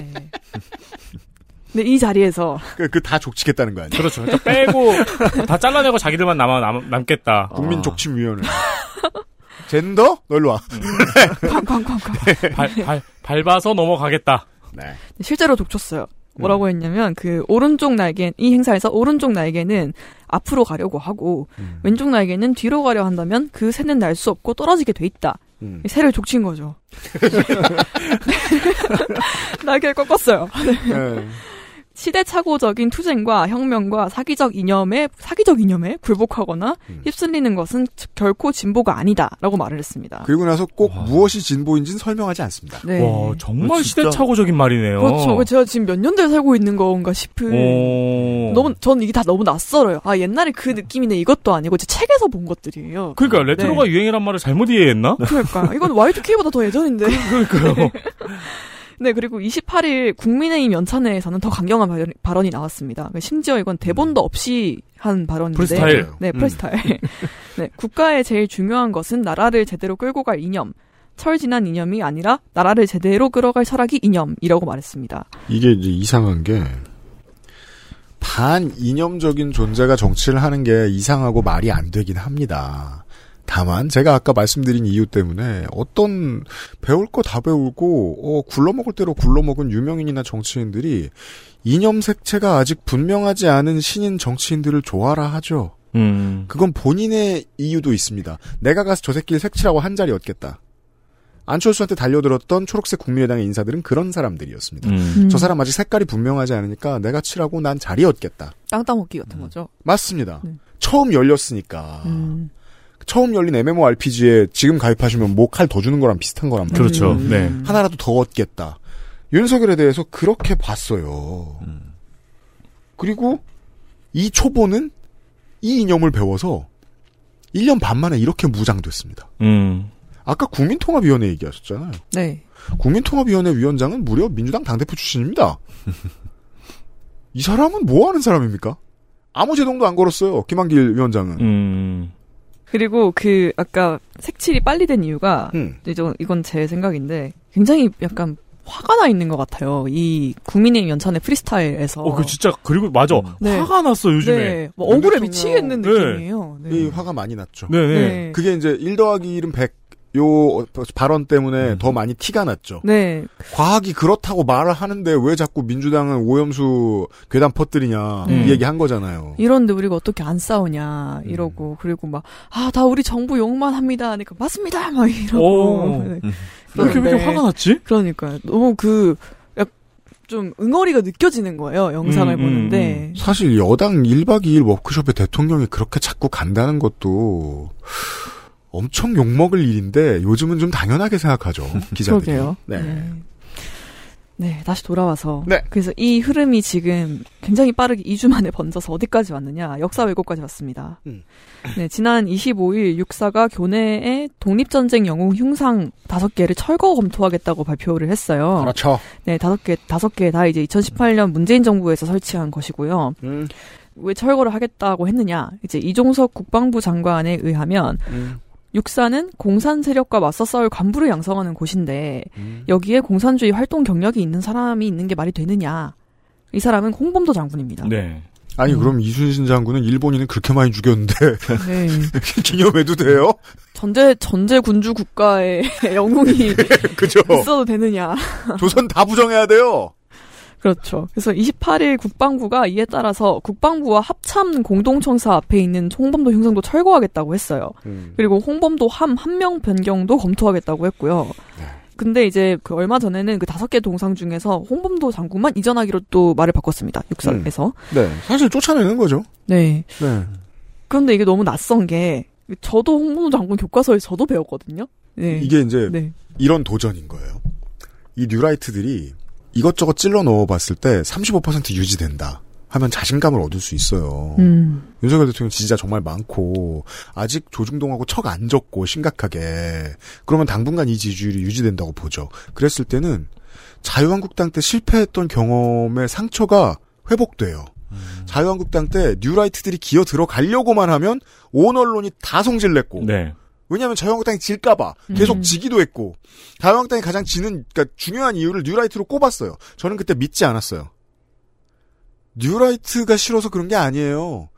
네, 이 자리에서 그다 족치겠다는 거 아니에요? 그렇죠. 그러니까 빼고 [laughs] 다 잘라내고 자기들만 남아 남, 남겠다. 국민 족침위원회. [laughs] 젠더? 널로 와. [laughs] 쾅쾅쾅쾅. 발, 발, 밟아서 넘어가겠다. 네. 실제로 족쳤어요. 뭐라고 했냐면 그 오른쪽 날개 이 행사에서 오른쪽 날개는 앞으로 가려고 하고 음. 왼쪽 날개는 뒤로 가려 한다면 그 새는 날 수 없고 떨어지게 돼 있다. 음. 새를 족친 거죠. 날개를 꺾었어요. 네. 시대착오적인 투쟁과 혁명과 사기적 이념에 사기적 이념에 굴복하거나 휩쓸리는 것은 결코 진보가 아니다라고 말을 했습니다. 그리고 나서 꼭 무엇이 진보인지는 설명하지 않습니다. 네. 와, 정말 어, 진짜. 시대착오적인 말이네요. 그렇죠. 그 제가 지금 몇 년대에 살고 있는 건가 싶은. 오. 너무 전 이게 다 너무 낯설어요. 아 옛날에 그 느낌이네 이것도 아니고 제 책에서 본 것들이에요. 그러니까 레트로가 네. 유행이란 말을 잘못 이해했나? 그러니까 이건 Y2K보다 더 예전인데. 그러니까요. [laughs] 네 그리고 28일 국민의힘 연찬회에서는 더 강경한 발언, 발언이 나왔습니다. 심지어 이건 대본도 없이 한 발언인데. 프리스타일. 네 음. 프리스타일. [laughs] 네 국가의 제일 중요한 것은 나라를 제대로 끌고 갈 이념. 철진한 이념이 아니라 나라를 제대로 끌어갈 철학이 이념이라고 말했습니다. 이게 이제 이상한 게 반이념적인 존재가 정치를 하는 게 이상하고 말이 안 되긴 합니다. 다만 제가 아까 말씀드린 이유 때문에 어떤 배울 거 다 배우고 어, 굴러먹을 대로 굴러먹은 유명인이나 정치인들이 이념 색채가 아직 분명하지 않은 신인 정치인들을 좋아라 하죠. 음. 그건 본인의 이유도 있습니다. 내가 가서 저 새끼를 색칠하고 한 자리 얻겠다. 안철수한테 달려들었던 초록색 국민의당의 인사들은 그런 사람들이었습니다. 음. 저 사람 아직 색깔이 분명하지 않으니까 내가 칠하고 난 자리 얻겠다. 땅 따먹기 같은 거죠. 맞습니다. 처음 열렸으니까. 음. 처음 열린 MMORPG에 지금 가입하시면 뭐 칼 더 주는 거랑 비슷한 거란 말이에요. 그렇죠. 네. 하나라도 더 얻겠다. 윤석열에 대해서 그렇게 봤어요. 그리고 이 초보는 이 이념을 배워서 1년 반 만에 이렇게 무장됐습니다. 음. 아까 국민통합위원회 얘기하셨잖아요. 네. 국민통합위원회 위원장은 무려 민주당 당대표 출신입니다. [laughs] 이 사람은 뭐 하는 사람입니까? 아무 제동도 안 걸었어요. 김한길 위원장은. 음. 그리고 그 아까 색칠이 빨리 된 이유가 음. 이건 이건 제 생각인데 굉장히 약간 화가 나 있는 것 같아요. 이 국민의힘 연찬의 프리스타일에서. 어, 그 진짜 그리고 맞아. 네. 화가 났어 요즘에. 네. 뭐 억울해 미치겠는 네. 느낌이에요. 네. 이 화가 많이 났죠. 네, 네. 네. 그게 이제 1 더하기 1은 100, 요 발언 때문에 더 많이 티가 났죠. 네. 과학이 그렇다고 말을 하는데 왜 자꾸 민주당은 오염수 괴담 퍼뜨리냐 네. 이 얘기 한 거잖아요. 이런데 우리가 어떻게 안 싸우냐 이러고 그리고 막 아 다 우리 정부 욕만 합니다 하니까 맞습니다 막 이러고 오. 네. 왜 이렇게 왜 이렇게 화가 났지? 그러니까 너무 그좀 응어리가 느껴지는 거예요 영상을 음, 음, 보는데 사실 여당 1박 2일 워크숍에 대통령이 그렇게 자꾸 간다는 것도 엄청 욕먹을 일인데 요즘은 좀 당연하게 생각하죠. [laughs] 기자들이. 그러게요. 네. 네. 네, 다시 돌아와서. 네. 그래서 이 흐름이 지금 굉장히 빠르게 2주 만에 번져서 어디까지 왔느냐. 역사 왜곡까지 왔습니다. 음. 네, 지난 25일 육사가 교내에 독립전쟁 영웅 흉상 5개를 철거 검토하겠다고 발표를 했어요. 그렇죠. 네, 5개, 5개 다 이제 2018년 문재인 정부에서 설치한 것이고요. 음. 왜 철거를 하겠다고 했느냐. 이제 이종석 국방부 장관에 의하면 음. 육사는 공산 세력과 맞서 싸울 간부를 양성하는 곳인데 음. 여기에 공산주의 활동 경력이 있는 사람이 있는 게 말이 되느냐. 이 사람은 홍범도 장군입니다. 네. 아니 그럼 이순신 장군은 일본인은 그렇게 많이 죽였는데 네. [laughs] 기념해도 돼요? 전제 전제 군주 국가의 [laughs] 영웅이 [laughs] 그죠? 있어도 되느냐. 조선 다 부정해야 돼요. 그렇죠. 그래서 28일 국방부가 이에 따라서 국방부와 합참 공동청사 앞에 있는 홍범도 흉상도 철거하겠다고 했어요. 음. 그리고 홍범도 함 한 명 변경도 검토하겠다고 했고요. 근데 이제 그 얼마 전에는 그 다섯 개 동상 중에서 홍범도 장군만 이전하기로 또 말을 바꿨습니다. 육사에서. 네, 사실 쫓아내는 거죠. 네. 네. 그런데 이게 너무 낯선 게 저도 홍범도 장군 교과서에 저도 배웠거든요. 네. 이게 이제 네. 이런 도전인 거예요. 이 뉴라이트들이 이것저것 찔러 넣어봤을 때 35% 유지된다 하면 자신감을 얻을 수 있어요. 음. 윤석열 대통령 지지자 정말 많고 아직 조중동하고 척 안 졌고 심각하게 그러면 당분간 이 지지율이 유지된다고 보죠. 그랬을 때는 자유한국당 때 실패했던 경험의 상처가 회복돼요. 자유한국당 때 뉴라이트들이 기어 들어가려고만 하면 온 언론이 다 성질냈고 네. 왜냐하면 자유한국당이 질까봐 계속 음. 지기도 했고 자유한국당이 가장 지는 그러니까 중요한 이유를 뉴라이트로 꼽았어요. 저는 그때 믿지 않았어요. 뉴라이트가 싫어서 그런 게 아니에요.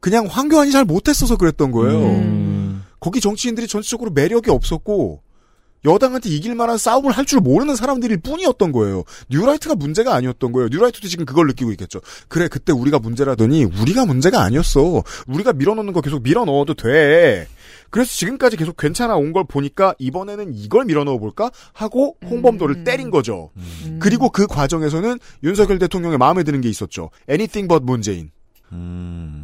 그냥 황교안이 잘 못했어서 그랬던 거예요. 음. 거기 정치인들이 전체적으로 매력이 없었고 여당한테 이길 만한 싸움을 할 줄 모르는 사람들일 뿐이었던 거예요. 뉴라이트가 문제가 아니었던 거예요. 뉴라이트도 지금 그걸 느끼고 있겠죠. 그래 그때 우리가 문제라더니 우리가 문제가 아니었어. 우리가 밀어넣는 거 계속 밀어넣어도 돼. 그래서 지금까지 계속 괜찮아 온 걸 보니까 이번에는 이걸 밀어넣어 볼까 하고 홍범도를 때린 거죠. 그리고 그 과정에서는 윤석열 대통령의 마음에 드는 게 있었죠. Anything but 문재인.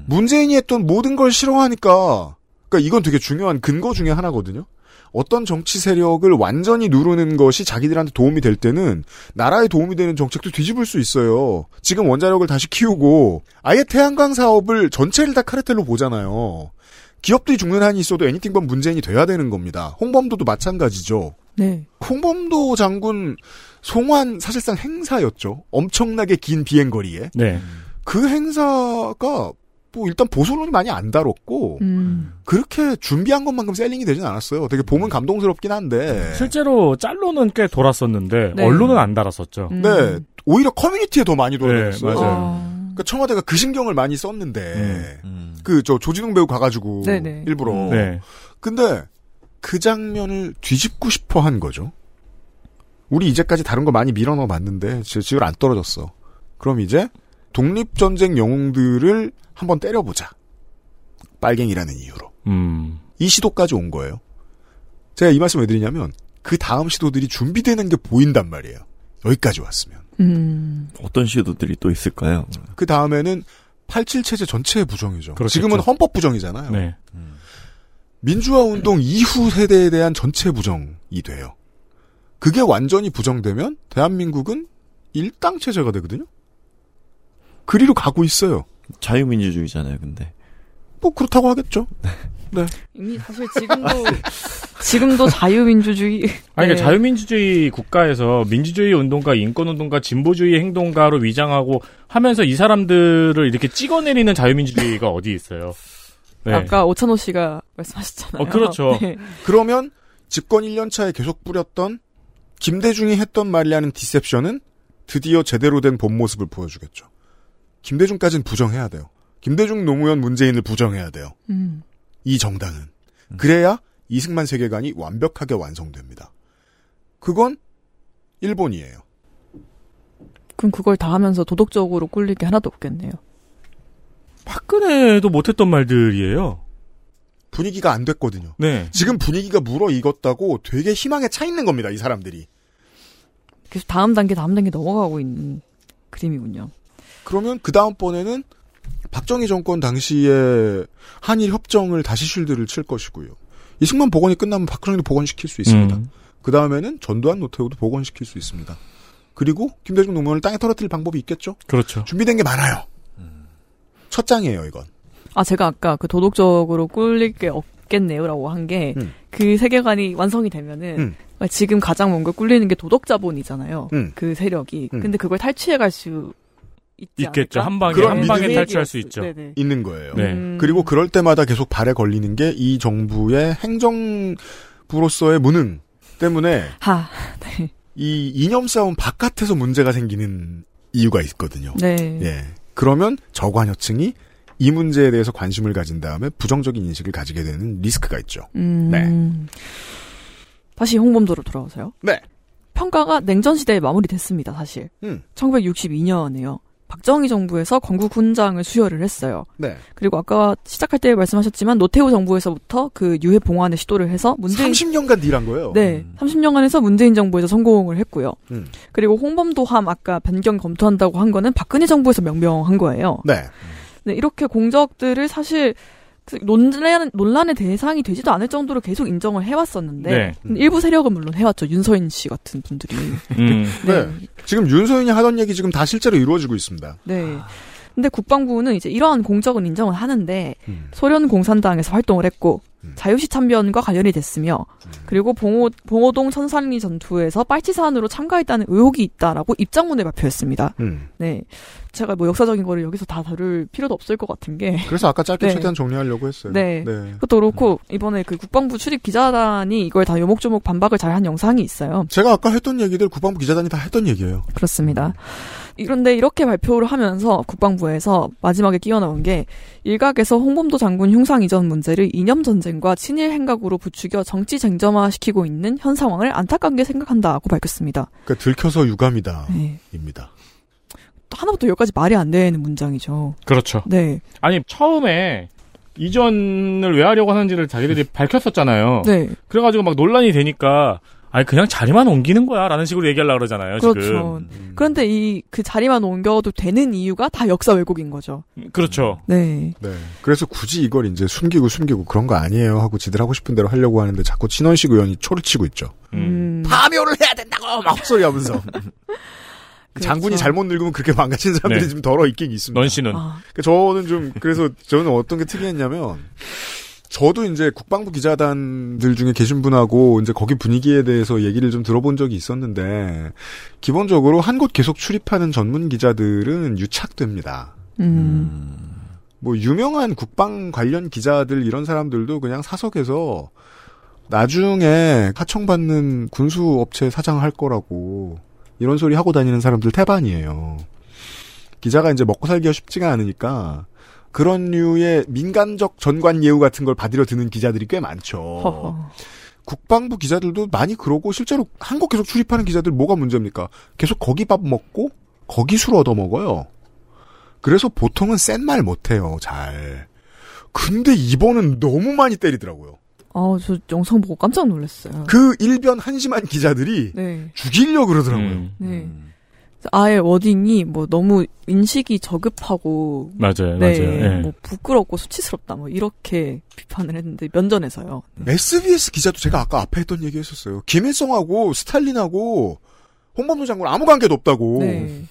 문재인이 했던 모든 걸 싫어하니까 그러니까 이건 되게 중요한 근거 중에 하나거든요. 어떤 정치 세력을 완전히 누르는 것이 자기들한테 도움이 될 때는 나라에 도움이 되는 정책도 뒤집을 수 있어요. 지금 원자력을 다시 키우고 아예 태양광 사업을 전체를 다 카르텔로 보잖아요. 기업들이 죽는 한이 있어도 애니팅번 문재인이 돼야 되는 겁니다. 홍범도도 마찬가지죠. 네. 홍범도 장군 송환 사실상 행사였죠. 엄청나게 긴 비행거리에. 네. 그 행사가 뭐 일단 보수론이 많이 안 다뤘고 음. 그렇게 준비한 것만큼 셀링이 되진 않았어요. 되게 보면 감동스럽긴 한데. 실제로 짤로는 꽤 돌았었는데 네. 언론은 안 달았었죠. 네. 오히려 커뮤니티에 더 많이 돌아다녔어요. 네, 맞아요. 그러니까 청와대가 그 신경을 많이 썼는데 그 저 조진웅 배우 가가지고 네네. 일부러. 네. 근데 그 장면을 뒤집고 싶어 한 거죠. 우리 이제까지 다른 거 많이 밀어넣어 봤는데 지- 지율 안 떨어졌어. 그럼 이제 독립전쟁 영웅들을 한번 때려보자. 빨갱이라는 이유로. 음. 이 시도까지 온 거예요. 제가 이 말씀 왜 드리냐면 그 다음 시도들이 준비되는 게 보인단 말이에요. 여기까지 왔으면. 음. 어떤 시도들이 또 있을까요? 그 다음에는 87 체제 전체의 부정이죠. 그렇겠죠. 지금은 헌법 부정이잖아요. 네. 민주화 운동 이후 세대에 대한 전체 부정이 돼요. 그게 완전히 부정되면 대한민국은 일당 체제가 되거든요. 그리로 가고 있어요. 자유민주주의잖아요, 근데. 뭐 그렇다고 하겠죠. 네. 이미 사실 지금도 [laughs] 지금도 자유민주주의 아니, 그러니까 네. 자유민주주의 국가에서 민주주의 운동가, 인권 운동가, 진보주의 행동가로 위장하고 하면서 이 사람들을 이렇게 찍어내리는 자유민주주의가 [laughs] 어디 있어요? 네. 아까 오찬호 씨가 말씀하셨잖아요. 어, 그렇죠. 네. 그러면 집권 1년 차에 계속 뿌렸던 김대중이 했던 말이라는 디셉션은 드디어 제대로 된 본 모습을 보여주겠죠. 김대중까지는 부정해야 돼요. 김대중 노무현 문재인을 부정해야 돼요. 음. 이 정당은. 그래야 이승만 세계관이 완벽하게 완성됩니다. 그건 일본이에요. 그럼 그걸 다 하면서 도덕적으로 꿀릴 게 하나도 없겠네요. 박근혜도 못했던 말들이에요. 분위기가 안 됐거든요. 네. 지금 분위기가 물어익었다고 되게 희망에 차 있는 겁니다, 이 사람들이. 계속 다음 단계 다음 단계 넘어가고 있는 그림이군요. 그러면 그 다음번에는 박정희 정권 당시에 한일 협정을 다시 쉴드를 칠 것이고요. 이승만 복원이 끝나면 박정희도 복원시킬 수 있습니다. 음. 그 다음에는 전두환 노태우도 복원시킬 수 있습니다. 그리고 김대중 노무현을 땅에 떨어뜨릴 방법이 있겠죠? 그렇죠. 준비된 게 많아요. 첫 장이에요, 이건. 아 제가 아까 그 도덕적으로 꿀릴 게 없겠네요라고 한 게그 음. 세계관이 완성이 되면은 음. 그러니까 지금 가장 뭔가 꿀리는 게 도덕 자본이잖아요. 음. 그 세력이. 음. 근데 그걸 탈취해 갈 수 있지 있겠죠. 않을까? 한 방에, 그런 한 방에 탈취할 수 있죠. 네네. 있는 거예요. 네. 음. 그리고 그럴 때마다 계속 발에 걸리는 게 이 정부의 행정부로서의 무능 때문에 하. 네. 이 이념 싸움 바깥에서 문제가 생기는 이유가 있거든요. 네. 예. 그러면 저관여층이 이 문제에 대해서 관심을 가진 다음에 부정적인 인식을 가지게 되는 리스크가 있죠. 음. 네. 다시 홍범도로 돌아오세요. 네. 평가가 냉전 시대에 마무리됐습니다. 사실. 음. 1962년에요. 박정희 정부에서 건국 훈장을 수여를 했어요. 네. 그리고 아까 시작할 때 말씀하셨지만 노태우 정부에서부터 그 유해 봉환을 시도를 해서 문재인 30년간 딜한 거예요. 네, 30년간 해서 문재인 정부에서 성공을 했고요. 음. 그리고 홍범도함 아까 변경 검토한다고 한 거는 박근혜 정부에서 명명한 거예요. 네. 네, 이렇게 공적들을 사실 그 논란, 논란의 대상이 되지도 않을 정도로 계속 인정을 해왔었는데 네. 근데 일부 세력은 물론 해왔죠. 윤서인 씨 같은 분들이. 음. [laughs] 네. 지금 윤소인이 하던 얘기 지금 다 실제로 이루어지고 있습니다. 네. 근데 국방부는 이제 이러한 공적은 인정을 하는데 음. 소련 공산당에서 활동을 했고 자유시 참변과 관련이 됐으며 음. 그리고 봉호, 봉호동 천산리 전투에서 빨치산으로 참가했다는 의혹이 있다라고 입장문을 발표했습니다. 음. 네. 제가 뭐 역사적인 거를 여기서 다 다룰 필요도 없을 것 같은 게. 그래서 아까 짧게 네. 최대한 정리하려고 했어요. 네. 네. 그것도 그렇고 이번에 그 국방부 출입 기자단이 이걸 다 요목조목 반박을 잘 한 영상이 있어요. 제가 아까 했던 얘기들 국방부 기자단이 다 했던 얘기예요. 그렇습니다. 그런데 이렇게 발표를 하면서 국방부에서 마지막에 넣은 게 일각에서 홍범도 장군 흉상 이전 문제를 이념 전쟁과 친일 행각으로 부추겨 정치 쟁점화 시키고 있는 현 상황을 안타깝게 생각한다고 밝혔습니다. 그러니까 들켜서 유감이다. 네. 입니다. 하나부터 열까지 말이 안 되는 문장이죠. 그렇죠. 네. 아니 처음에 이전을 왜 하려고 하는지를 자기들이 [laughs] 밝혔었잖아요. 네. 그래가지고 막 논란이 되니까 아니 그냥 자리만 옮기는 거야라는 식으로 얘기하려고 그러잖아요. 그렇죠. 지금. 그런데 이 그 자리만 옮겨도 되는 이유가 다 역사 왜곡인 거죠. 그렇죠. 네. 네. 그래서 굳이 이걸 이제 숨기고 숨기고 그런 거 아니에요 하고 지들 하고 싶은 대로 하려고 하는데 자꾸 친원식 의원이 초를 치고 있죠. 음. 파묘를 해야 된다고 막 헛소리 하면서. [laughs] 장군이 잘못 늙으면 그렇게 망가진 사람들이 네. 좀 덜어 있긴 있습니다. 넌 씨는 그러니까 저는 좀 그래서 저는 어떤 게 특이했냐면 저도 이제 국방부 기자단들 중에 계신 분하고 이제 거기 분위기에 대해서 얘기를 좀 들어본 적이 있었는데 기본적으로 한 곳 계속 출입하는 전문 기자들은 유착됩니다. 음. 뭐 유명한 국방 관련 기자들 이런 사람들도 그냥 사석에서 나중에 하청받는 군수 업체 사장 할 거라고 이런 소리 하고 다니는 사람들 태반이에요. 기자가 이제 먹고 살기가 쉽지가 않으니까 그런 류의 민간적 전관 예우 같은 걸 받으려 드는 기자들이 꽤 많죠. 허허. 국방부 기자들도 많이 그러고 실제로 한국 계속 출입하는 기자들 뭐가 문제입니까? 계속 거기 밥 먹고 거기 술 얻어 먹어요. 그래서 보통은 센 말 못해요, 잘. 근데 이번은 너무 많이 때리더라고요. 아, 저 영상 보고 깜짝 놀랐어요. 그 일변 한심한 기자들이 네. 죽이려 그러더라고요. 음. 네. 아예 워딩이 뭐 너무 인식이 저급하고 맞아요, 네, 맞아요. 예. 뭐 부끄럽고 수치스럽다 뭐 이렇게 비판을 했는데 면전에서요. SBS 기자도 제가 아까 앞에 했던 얘기 했었어요. 김일성하고 스탈린하고 홍범도 장군 아무 관계도 없다고. 네.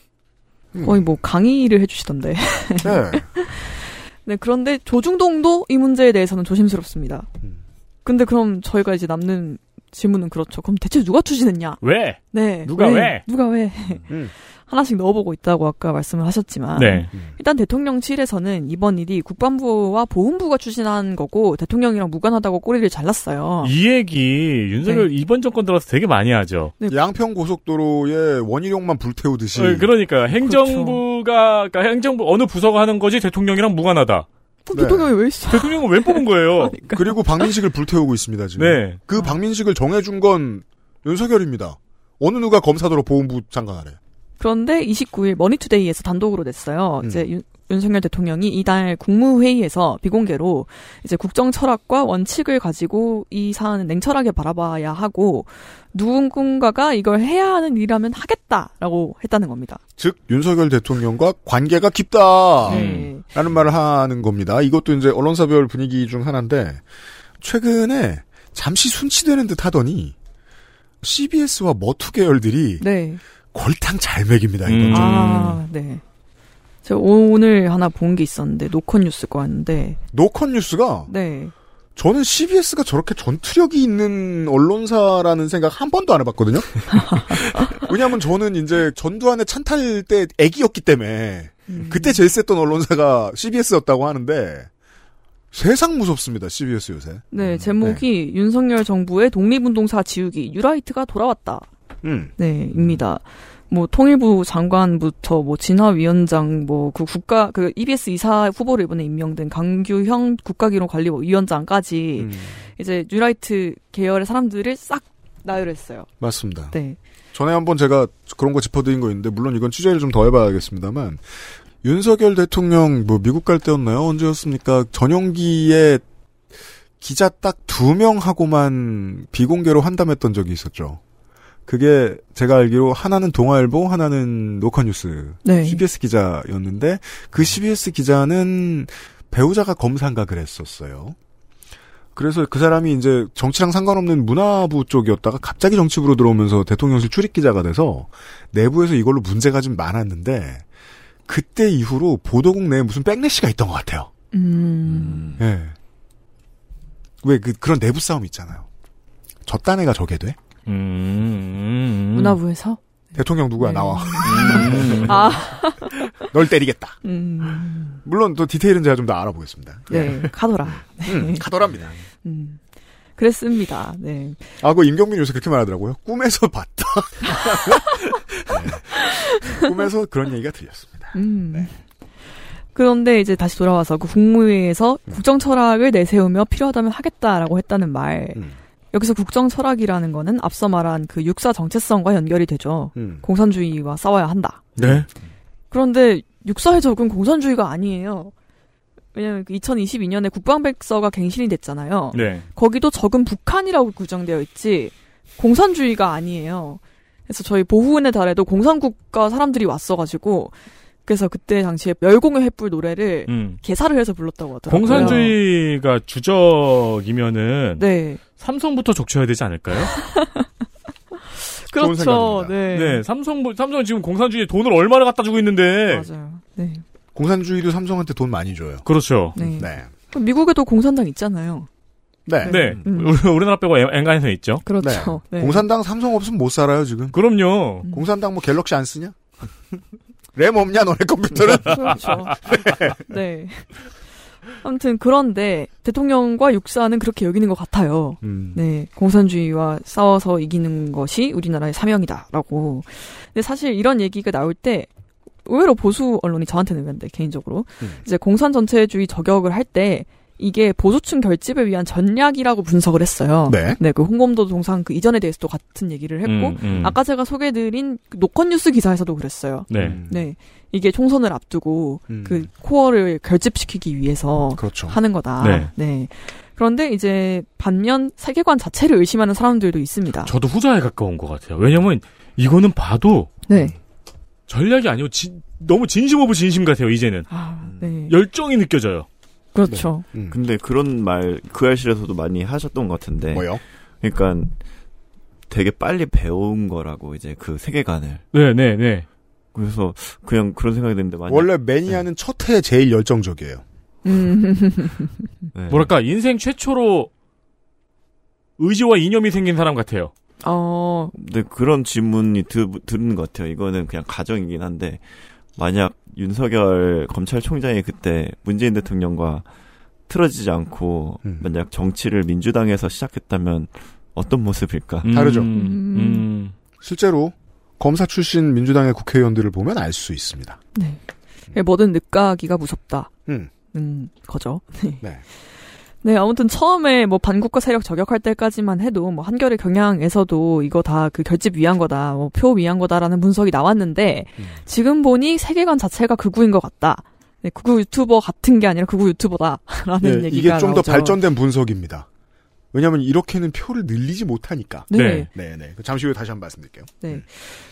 거의 뭐 강의를 해주시던데. [laughs] 네. 네, 그런데 조중동도 이 문제에 대해서는 조심스럽습니다. 근데 그럼 저희가 이제 남는 질문은 그렇죠. 그럼 대체 누가 추진했냐? 왜? 네. 누가 왜? 누가 왜? 음. 하나씩 넣어보고 있다고 아까 말씀을 하셨지만 네. 일단 대통령실에서는 이번 일이 국방부와 보훈부가 추진한 거고 대통령이랑 무관하다고 꼬리를 잘랐어요. 이 얘기 윤석열 이번 정권 들어서 되게 많이 하죠. 양평 고속도로에 원희룡만 불태우듯이. 어, 그러니까 행정부가 그러니까 행정부 어느 부서가 하는 거지 대통령이랑 무관하다. 네. 대통령이 왜 있어? 대통령은 왜 뽑은 거예요? [laughs] 그리고 박민식을 불태우고 있습니다, 지금. 네. 그 박민식을 정해준 건 윤석열입니다. 어느 누가 검사도로 보훈부 장관하래. 그런데 29일 머니투데이에서 단독으로 냈어요. 이제 윤, 윤석열 대통령이 이달 국무회의에서 비공개로 이제 국정 철학과 원칙을 가지고 이 사안은 냉철하게 바라봐야 하고 누군가가 이걸 해야 하는 일이라면 하겠다라고 했다는 겁니다. 즉 윤석열 대통령과 관계가 깊다. 네. 라는 말을 하는 겁니다. 이것도 이제 언론사별 분위기 중 하나인데 최근에 잠시 순치되는 듯 하더니 CBS와 머투 계열들이 네. 골탕 잘 먹입니다. 이번 주. 아, 네. 제가 오늘 하나 본 게 있었는데 노컷 뉴스 거였는데 노컷 뉴스가 네. 저는 CBS가 저렇게 전투력이 있는 언론사라는 생각 한 번도 안 해봤거든요. [laughs] 왜냐하면 저는 이제 전두환의 찬탈 때 애기였기 때문에 그때 제일 셌던 언론사가 CBS였다고 하는데 세상 무섭습니다. CBS 요새. 네, 제목이 윤석열 정부의 독립운동사 지우기 뉴라이트가 돌아왔다. 음. 네, 입니다. 뭐 통일부 장관부터 뭐 진화위원장 뭐 그 국가 그 EBS 이사 후보로 이번에 임명된 강규형 국가기록관리위원장까지 음. 이제 뉴라이트 계열의 사람들을 싹 나열했어요. 맞습니다. 네. 전에 한번 제가 그런 거 짚어드린 거 있는데 물론 이건 취재를 좀 더 해봐야겠습니다만 윤석열 대통령 뭐 미국 갈 때였나요? 언제였습니까? 전용기에 기자 딱 두 명하고만 비공개로 환담했던 적이 있었죠. 그게 제가 알기로 하나는 동아일보, 하나는 노컷뉴스 네. CBS 기자였는데 그 CBS 기자는 배우자가 검사인가 그랬었어요. 그래서 그 사람이 이제 정치랑 상관없는 문화부 쪽이었다가 갑자기 정치부로 들어오면서 대통령실 출입 기자가 돼서 내부에서 이걸로 문제가 좀 많았는데 그때 이후로 보도국 내에 무슨 백래시가 있던 것 같아요. 음. 예. 왜 그 그런 내부 싸움 있잖아요. 저딴 애가 저게 돼? 음. 문화부에서 대통령 누구야 나와. 아. [laughs] 널 때리겠다. 음. 물론 또 디테일은 제가 좀 더 알아보겠습니다. 네, 카더라. 음, 카더랍니다. 음. 그랬습니다. 네. 아, 그 임경민 요새 그렇게 말하더라고요. 꿈에서 봤다. 네. 꿈에서 그런 얘기가 들렸습니다. 음. 그런데 이제 다시 돌아와서 그 국무회의에서 국정 철학을 내세우며 필요하다면 하겠다라고 했다는 말. 음. 여기서 국정 철학이라는 거는 앞서 말한 그 육사 정체성과 연결이 되죠. 음. 공산주의와 싸워야 한다. 네. 그런데 육사의 적은 공산주의가 아니에요. 왜냐하면 그 2022년에 국방백서가 갱신이 됐잖아요. 네. 거기도 적은 북한이라고 규정되어 있지 공산주의가 아니에요. 그래서 저희 보훈의 달에도 공산국가 사람들이 왔어가지고 그래서 그때 당시에 멸공의 횃불 노래를 음. 개사를 해서 불렀다고 하더라고요. 공산주의가 주적이면은 네. 삼성부터 족쳐야 되지 않을까요? [laughs] 그렇죠. 네. 네, 삼성 삼성 지금 공산주의에 돈을 얼마나 갖다 주고 있는데. 맞아요. 네. 공산주의도 삼성한테 돈 많이 줘요. 그렇죠. 네. 그럼 미국에도 공산당 있잖아요. 네. 네. 음. 우리- 우리나라 빼고 엔- 엔간에서 있죠. 그렇죠. 네. 공산당 삼성 없으면 못 살아요, 지금. 그럼요. 공산당 뭐 갤럭시 안 쓰냐? 램 없냐, 너네 컴퓨터는? [laughs] 그렇죠. [laughs] 네. 아무튼 그런데 대통령과 육사는 그렇게 여기는 것 같아요. 음. 네, 공산주의와 싸워서 이기는 것이 우리나라의 사명이다라고. 근데 사실 이런 얘기가 나올 때 의외로 보수 언론이 저한테는 그런데 개인적으로 음. 이제 공산 전체주의 저격을 할 때 이게 보수층 결집을 위한 전략이라고 분석을 했어요. 네. 그 홍범도 동상 그 이전에 대해서도 같은 얘기를 했고 음, 음. 아까 제가 소개해드린 그 노컷뉴스 기사에서도 그랬어요. 네. 네. 이게 총선을 앞두고 음. 그 코어를 결집시키기 위해서 그렇죠. 하는 거다. 네. 네. 그런데 이제 반면 세계관 자체를 의심하는 사람들도 있습니다. 저도 후자에 가까운 것 같아요. 왜냐면 이거는 봐도 네. 전략이 아니고 진- 너무 진심 of 진심 같아요. 이제는 아, 네. 열정이 느껴져요. 그렇죠. 음. 근데 그런 말 그 알실에서도 많이 하셨던 것 같은데. 뭐요? 그러니까 되게 빨리 배운 거라고 이제 그 세계관을. 네, 네, 네. 그래서 그냥 그런 생각이 드는데 만약 원래 매니아는 첫 해에 제일 열정적이에요. 음. [laughs] 네. 뭐랄까 인생 최초로 의지와 이념이 생긴 사람 같아요. 어. 네, 그런 질문이 드, 들은 것 같아요. 이거는 그냥 가정이긴 한데, 만약 윤석열 검찰총장이 그때 문재인 대통령과 틀어지지 않고, 음. 만약 정치를 민주당에서 시작했다면 어떤 모습일까? 다르죠. 음. 실제로 검사 출신 민주당의 국회의원들을 보면 알 수 있습니다. 네. 뭐든 늦가기가 무섭다. 음. 음, 거죠. [laughs] 네. 네, 아무튼 처음에 뭐 반국가 세력 저격할 때까지만 해도 뭐 한겨레 경향에서도 이거 다 그 결집 위한 거다, 뭐 표 위한 거다라는 분석이 나왔는데 음. 지금 보니 세계관 자체가 극우인 것 같다. 네, 극우 유튜버 같은 게 아니라 극우 유튜버다라는 네, 얘기가 이게 좀 더. 발전된 분석입니다. 왜냐하면 이렇게는 표를 늘리지 못하니까. 네. 네, 네. 잠시 후에 다시 한번 말씀드릴게요. 네.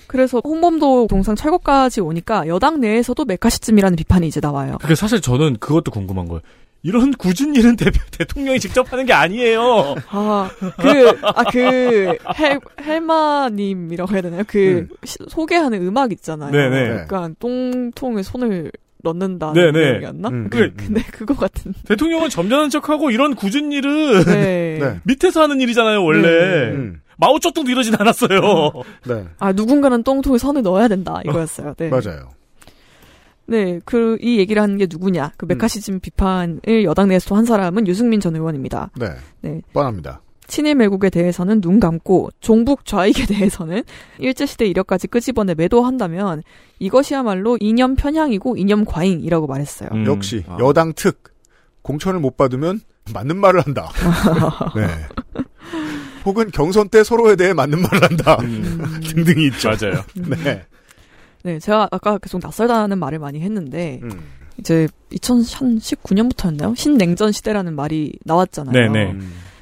그래서 홍범도 동상 철거까지 오니까 여당 내에서도 매카시즘이라는 비판이 이제 나와요. 그게 사실 저는 그것도 궁금한 거예요. 이런 궂은 일은 대, 대통령이 직접 하는 게 아니에요. 아, 그, 아, 그, 헬, 헬마님이라고 해야 되나요? 그, 시- 소개하는 음악 있잖아요. 네네. 약간 똥통에 손을 넣는다는 네네. 내용이었나? 음, 그, 음, 근데 그거 같은. 대통령은 점잖은 척하고 이런 굳은 일은 네. [laughs] 네. 밑에서 하는 일이잖아요, 원래. 네. 음. 마오쩌둥도 이러진 않았어요. 네. 아, 누군가는 똥통에 손을 넣어야 된다. 이거였어요. 네. 맞아요. 네, 그, 이 얘기를 하는 게 누구냐. 그 메카시즘 비판을 여당 내에서 한 사람은 유승민 전 의원입니다. 네. 네. 뻔합니다. 친일 매국에 대해서는 눈 감고 종북 좌익에 [laughs] 대해서는 일제시대 이력까지 끄집어내 매도한다면 이것이야말로 이념 편향이고 이념 과잉이라고 말했어요. 음. 역시 여당 특 공천을 못 받으면 맞는 말을 한다. [laughs] 네. 혹은 경선 때 서로에 대해 맞는 말을 한다. [laughs] 등등이 있죠. 맞아요. 네. 네, 제가 아까 계속 낯설다는 말을 많이 했는데 음. 이제 2019년부터였나요? 신냉전 시대라는 말이 나왔잖아요. 네네.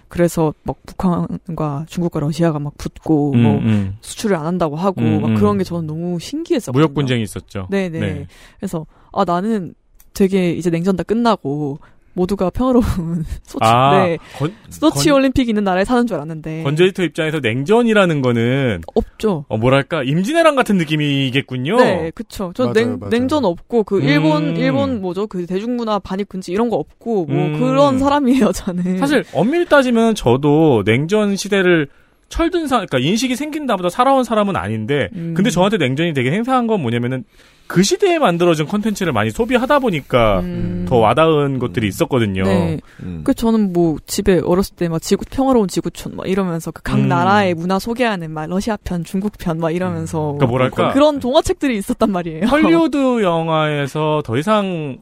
그래서 막 북한과 중국과 러시아가 막 붙고 음, 뭐 음. 수출을 안 한다고 하고 음, 막 음. 그런 게 저는 너무 신기했었거든요. 무역 분쟁이 있었죠. 네네. 네. 그래서 아 나는 되게 이제 냉전 다 끝나고 모두가 평화로운 [laughs] 소치, 아, 네. 건- 소치 건- 올림픽 있는 나라에 사는 줄 알았는데 건제이터 입장에서 냉전이라는 거는 없죠. 어 뭐랄까 임진왜란 같은 느낌이겠군요. 네, 그쵸. 저 맞아요, 냉, 맞아요. 냉전 없고, 그, 음. 일본, 일본 뭐죠? 그 대중문화 반입 금지 이런 거 없고, 뭐, 음. 그런 사람이에요, 저는. 사실 엄밀히 따지면 저도 냉전 시대를 철든 사, 그러니까 인식이 생긴 다보다 살아온 사람은 아닌데, 음. 근데 저한테 냉전이 되게 행사한 건 뭐냐면은 그 시대에 만들어진 컨텐츠를 많이 소비하다 보니까 더 와닿은 것들이 있었거든요. 음. 네. 음. 그 저는 뭐 집에 어렸을 때 막 지구 평화로운 지구촌 막 이러면서 그각 음. 나라의 문화 소개하는 막 러시아 편, 중국 편 막 이러면서 그러니까 뭐랄까. 그런 동화책들이 있었단 말이에요. 헐리우드 영화에서 더 이상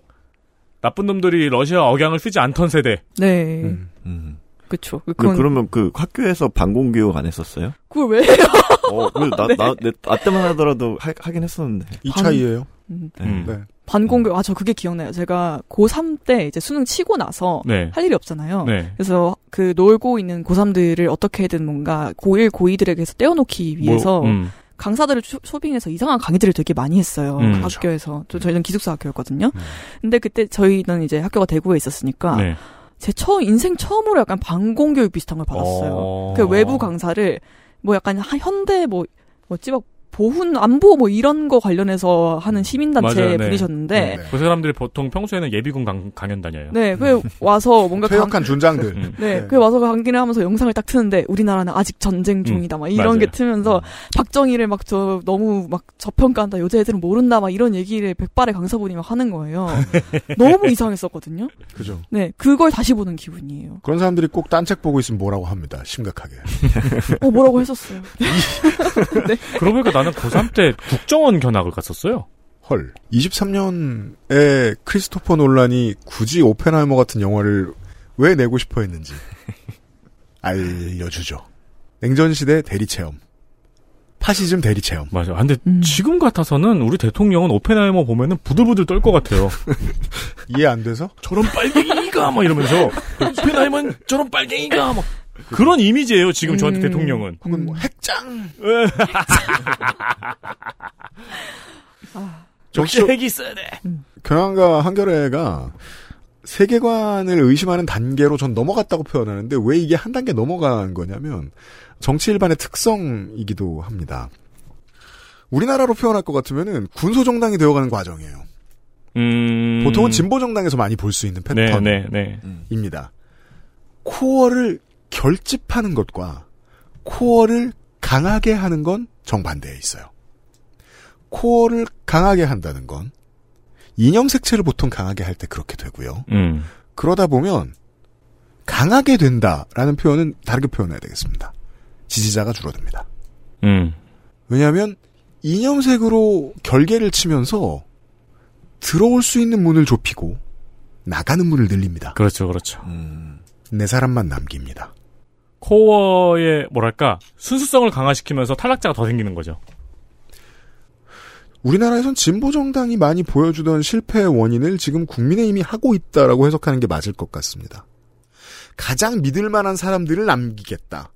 나쁜 놈들이 러시아 억양을 쓰지 않던 세대. 네. 음. 그쵸. 그, 그건 그러면 그 학교에서 반공교육 안 했었어요? 그걸 왜 해요? [laughs] 어, 그 나, 네. 나, 내, 나 때만 하더라도 하, 하긴 했었는데. 이 차이예요. 음. 네. 네. 반공교, 아, 저 그게 기억나요. 제가 고3 때 이제 수능 치고 나서 네. 할 일이 없잖아요. 네. 그래서 그 놀고 있는 고3들을 어떻게든 뭔가 고1, 고2들에게서 떼어놓기 위해서 뭐, 음. 강사들을 초, 초빙해서 이상한 강의들을 되게 많이 했어요. 음. 그 학교에서. 또 저희는 기숙사 학교였거든요. 근데 그때 저희는 이제 학교가 대구에 있었으니까 네. 제 처음 인생 처음으로 약간 반공교육 비슷한 걸 받았어요. 어. 그 외부 강사를 뭐 약간 하- 현대 뭐 뭐지 막 보훈 안보 뭐 이런 거 관련해서 하는 시민단체 맞아요, 네. 분이셨는데 그 사람들이 보통 평소에는 예비군 강, 강연 다녀요. 네, 그 와서 뭔가 강- 퇴역한 준장들. 음. 네, 그 와서 강의를 하면서 영상을 딱 트는데 우리나라는 아직 전쟁 중이다 막 이런 맞아요. 게 트면서 박정희를 막 저 너무 막 저평가한다 여자애들은 모른다 막 이런 얘기를 백발의 강사분이 막 하는 거예요. [laughs] 너무 이상했었거든요. 그죠. 네, 그걸 다시 보는 기분이에요. 그런 사람들이 꼭 딴 책 보고 있으면 뭐라고 합니다. 심각하게. 어 뭐라고 했었어요. [laughs] 그러고 보니까 나는 고3 때 국정원 견학을 갔었어요. 헐. 23년에 크리스토퍼 논란이 굳이 오펜하이머 같은 영화를 왜 내고 싶어 했는지 [laughs] 알려주죠. 냉전시대 대리체험. 파시즘 대리체험. 맞아. 아, 근데 음. 지금 같아서는 우리 대통령은 오펜하이머 보면은 부들부들 떨 것 같아요. [laughs] 이해 안 돼서? 저런 빨갱이가 막 이러면서 [laughs] 오펜하이머는 저런 빨갱이가 막 그런 이미지예요. 지금 저한테 음. 대통령은. 혹은 뭐 핵장. [laughs] 역시 핵이 있어야 돼. 경향과 한겨레가 세계관을 의심하는 단계로 전 넘어갔다고 표현하는데 왜 이게 한 단계 넘어간 거냐면 정치 일반의 특성이기도 합니다. 우리나라로 표현할 것 같으면은 군소정당이 되어가는 과정이에요. 음. 보통은 진보 정당에서 많이 볼 수 있는 네, 패턴입니다. 네, 네. 코어를 결집하는 것과 코어를 강하게 하는 건 정반대에 있어요. 코어를 강하게 한다는 건 이념 색채를 보통 강하게 할 때 그렇게 되고요. 음. 그러다 보면 강하게 된다라는 표현은 다르게 표현해야 되겠습니다. 지지자가 줄어듭니다. 음. 왜냐하면 이념색으로 결계를 치면서 들어올 수 있는 문을 좁히고 나가는 문을 늘립니다. 그렇죠, 그렇죠. 네 사람만 남깁니다. 코어의 뭐랄까 순수성을 강화시키면서 탈락자가 더 생기는 거죠. 우리나라에선 진보 정당이 많이 보여주던 실패의 원인을 지금 국민의힘이 하고 있다라고 해석하는 게 맞을 것 같습니다. 가장 믿을 만한 사람들을 남기겠다.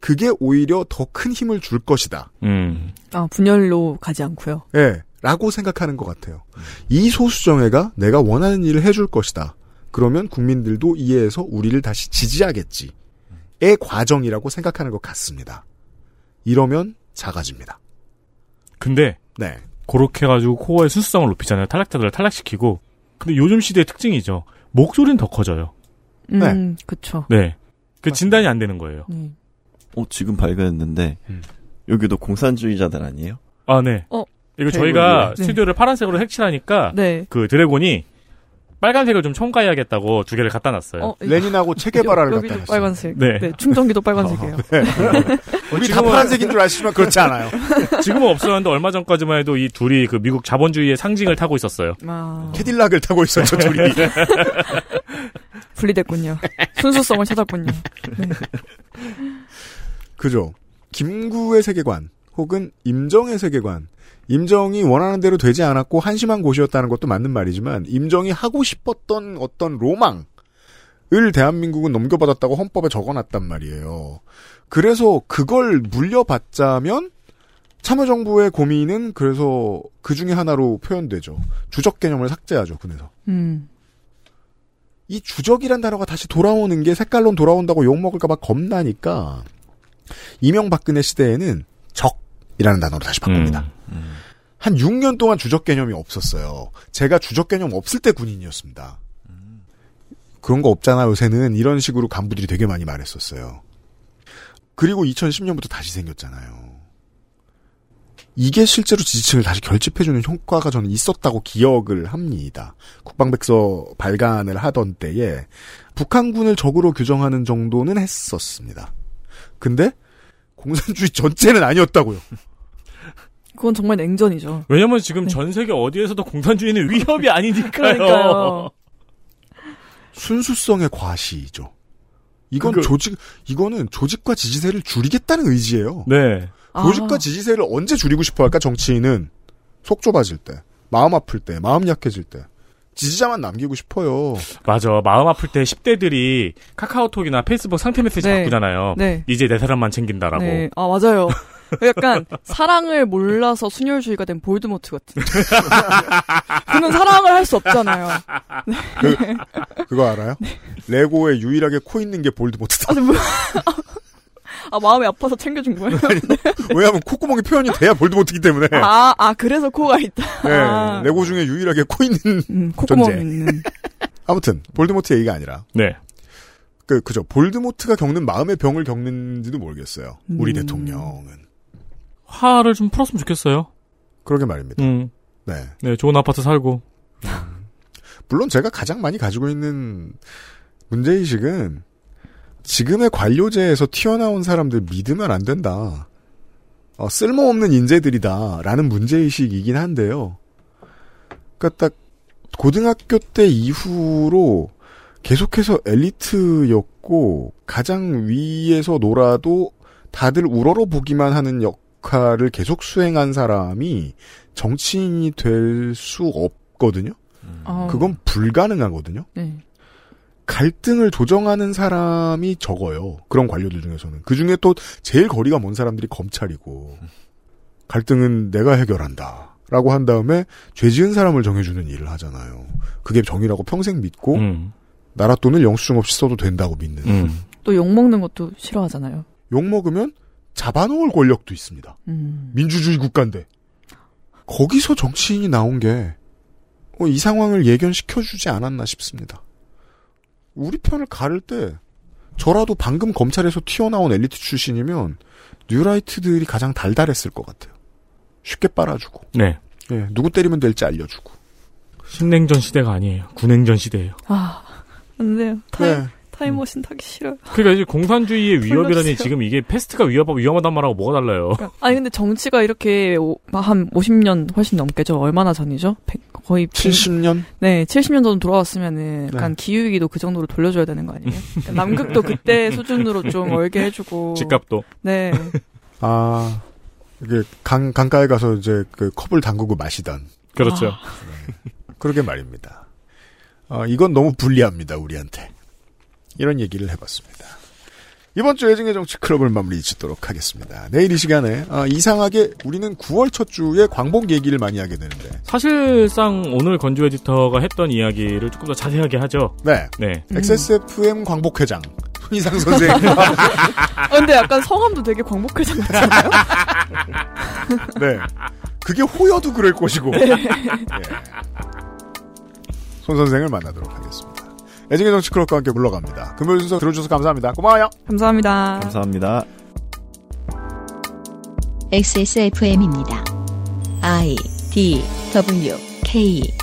그게 오히려 더 큰 힘을 줄 것이다. 음. 아, 분열로 가지 않고요. 예, 라고 생각하는 것 같아요. 이 소수정예가 내가 원하는 일을 해줄 것이다. 그러면 국민들도 이해해서 우리를 다시 지지하겠지. 의 과정이라고 생각하는 것 같습니다. 이러면 작아집니다. 근데 네. 그렇게 해가지고 코어의 순수성을 높이잖아요. 탈락자들을 탈락시키고. 근데 요즘 시대의 특징이죠. 목소리는 더 커져요. 음, 그쵸. 네. 그 진단이 안 되는 거예요. 네. 어, 지금 발견했는데, 여기도 공산주의자들 아니에요? 아, 네. 어. 이거 저희가 위에. 스튜디오를 파란색으로 색칠하니까 네. 그 드래곤이 빨간색을 좀 첨가해야겠다고 두 개를 갖다 놨어요. 어, 레닌하고 체게바라를 여기도 갖다 놨어요. 빨간색. 네. 네. 충전기도 빨간색이에요. 우리 다 파란색인 줄 아시지만 그렇지 않아요. [laughs] 지금은 없었는데 얼마 전까지만 해도 이 둘이 그 미국 자본주의의 상징을 타고 있었어요. 아, 캐딜락을 타고 있었죠, 둘이. [laughs] 분리됐군요. 순수성을 찾았군요. 네. 그죠. 김구의 세계관, 혹은 임정의 세계관. 임정이 원하는 대로 되지 않았고 한심한 곳이었다는 것도 맞는 말이지만 임정이 하고 싶었던 어떤 로망 을 대한민국은 넘겨받았다고 헌법에 적어놨단 말이에요. 그래서 그걸 물려받자면 참여정부의 고민은 그래서 그 중에 하나로 표현되죠. 주적 개념을 삭제하죠, 군에서. 음. 이 주적이란 단어가 다시 돌아오는 게 색깔론 돌아온다고 욕먹을까봐 겁나니까 이명박근혜 시대에는 적 이라는 단어로 다시 바꿉니다. 한 6년 동안 주적 개념이 없었어요. 제가 주적 개념 없을 때 군인이었습니다. 그런 거 없잖아 요새는 이런 식으로 간부들이 되게 많이 말했었어요. 그리고 2010년부터 다시 생겼잖아요. 이게 실제로 지지층을 다시 결집해주는 효과가 저는 있었다고 기억을 합니다. 국방백서 발간을 하던 때에 북한군을 적으로 규정하는 정도는 했었습니다. 근데 공산주의 전체는 아니었다고요. 그건 정말 냉전이죠. 왜냐면 지금 전 세계 어디에서도 공산주의는 위협이 아니니까요. 그러니까요. 순수성의 과시죠. 이건 그거- 조직, 이거는 조직과 지지세를 줄이겠다는 의지예요. 네. 조직과 아. 지지세를 언제 줄이고 싶어 할까, 정치인은? 속 좁아질 때, 마음 아플 때, 마음 약해질 때. 지지자만 남기고 싶어요. 맞아. 마음 아플 때 10대들이 카카오톡이나 페이스북 상태 메시지 네. 바꾸잖아요. 네. 이제 내 사람만 챙긴다라고. 네. 아, 맞아요. [laughs] 약간 사랑을 몰라서 순혈주의가 된 볼드모트 같은. 그는 사랑을 할 수 없잖아요. 그, 그거 알아요? 레고에 유일하게 코 있는 게 볼드모트다. 아니, 뭐. 아, 마음이 아파서 챙겨준 거예요? 왜냐하면 콧구멍이 표현이 돼야 볼드모트기 때문에. 아, 아, 그래서 코가 있다. 네, 아. 레고 중에 유일하게 코 있는 음, 콧구멍 존재. 있는. 아무튼 볼드모트 얘기가 아니라 네. 그 그죠 볼드모트가 겪는 마음의 병을 겪는지도 모르겠어요. 우리 음. 대통령은 화를 좀 풀었으면 좋겠어요. 그러게 말입니다. 음. 네. 네, 좋은 아파트 살고. [laughs] 물론 제가 가장 많이 가지고 있는 문제의식은 지금의 관료제에서 튀어나온 사람들 믿으면 안 된다. 어, 쓸모없는 인재들이다 라는 문제의식이긴 한데요. 그러니까 딱 고등학교 때 이후로 계속해서 엘리트였고 가장 위에서 놀아도 다들 우러러 보기만 하는 역 할을 계속 수행한 사람이 정치인이 될 수 없거든요. 어. 그건 불가능하거든요. 네. 갈등을 조정하는 사람이 적어요. 그런 관료들 중에서는. 그 중에 또 제일 거리가 먼 사람들이 검찰이고, 갈등은 내가 해결한다. 라고 한 다음에 죄 지은 사람을 정해주는 일을 하잖아요. 그게 정의라고 평생 믿고, 음. 나라 돈을 영수증 없이 써도 된다고 믿는. 또 욕먹는 것도 싫어하잖아요. 욕 먹으면 잡아놓을 권력도 있습니다. 음. 민주주의 국가인데. 거기서 정치인이 나온 게, 뭐이 상황을 예견시켜주지 않았나 싶습니다. 우리 편을 가를 때 저라도 방금 검찰에서 튀어나온 엘리트 출신이면 뉴라이트들이 가장 달달했을 것 같아요. 쉽게 빨아주고. 네. 예, 누구 때리면 될지 알려주고. 신냉전 시대가 아니에요. 구냉전 시대예요. 아, 안 돼요. 타임, 네. 타임머신 타기 싫어요. 그러니까 이제 공산주의의 [laughs] 위협이라니. 지금 이게 패스트가 위협하고 위험하단 말하고 뭐가 달라요? 아니, 근데 정치가 이렇게 오- 한 50년 훨씬 넘게죠. 얼마나 전이죠? 백- 거의. 70년? 네, 70년 전 돌아왔으면은 약간 네. 기후위기도 그 정도로 돌려줘야 되는 거 아니에요? 그러니까 남극도 [laughs] 그때 수준으로 좀 얼게 해주고. 집값도. 네. [laughs] 아, 이게 강, 강가에 가서 이제 그 컵을 담그고 마시던. 그렇죠. 아. 그러게 말입니다. 아, 이건 너무 불리합니다, 우리한테. 이런 얘기를 해봤습니다. 이번 주 애증의 정치 클럽을 마무리 짓도록 하겠습니다. 내일 이 시간에 아, 이상하게 우리는 9월 첫 주에 광복 얘기를 많이 하게 되는데 사실상 오늘 건조 에디터가 했던 이야기를 조금 더 자세하게 하죠. 네. 네. XSFM 광복 회장 [laughs] 손희상 [laughs] 선생 아, 근데 약간 성함도 되게 광복 회장 같잖아요? [laughs] 네. 그게 호여도 그럴 것이고. 네. 예. 손 선생을 만나도록 하겠습니다. 애증의 정치 클럽과 함께 굴러갑니다. 금요일 순서 들어주셔서 감사합니다. 고마워요. 감사합니다. 감사합니다. XSFM입니다. I D W K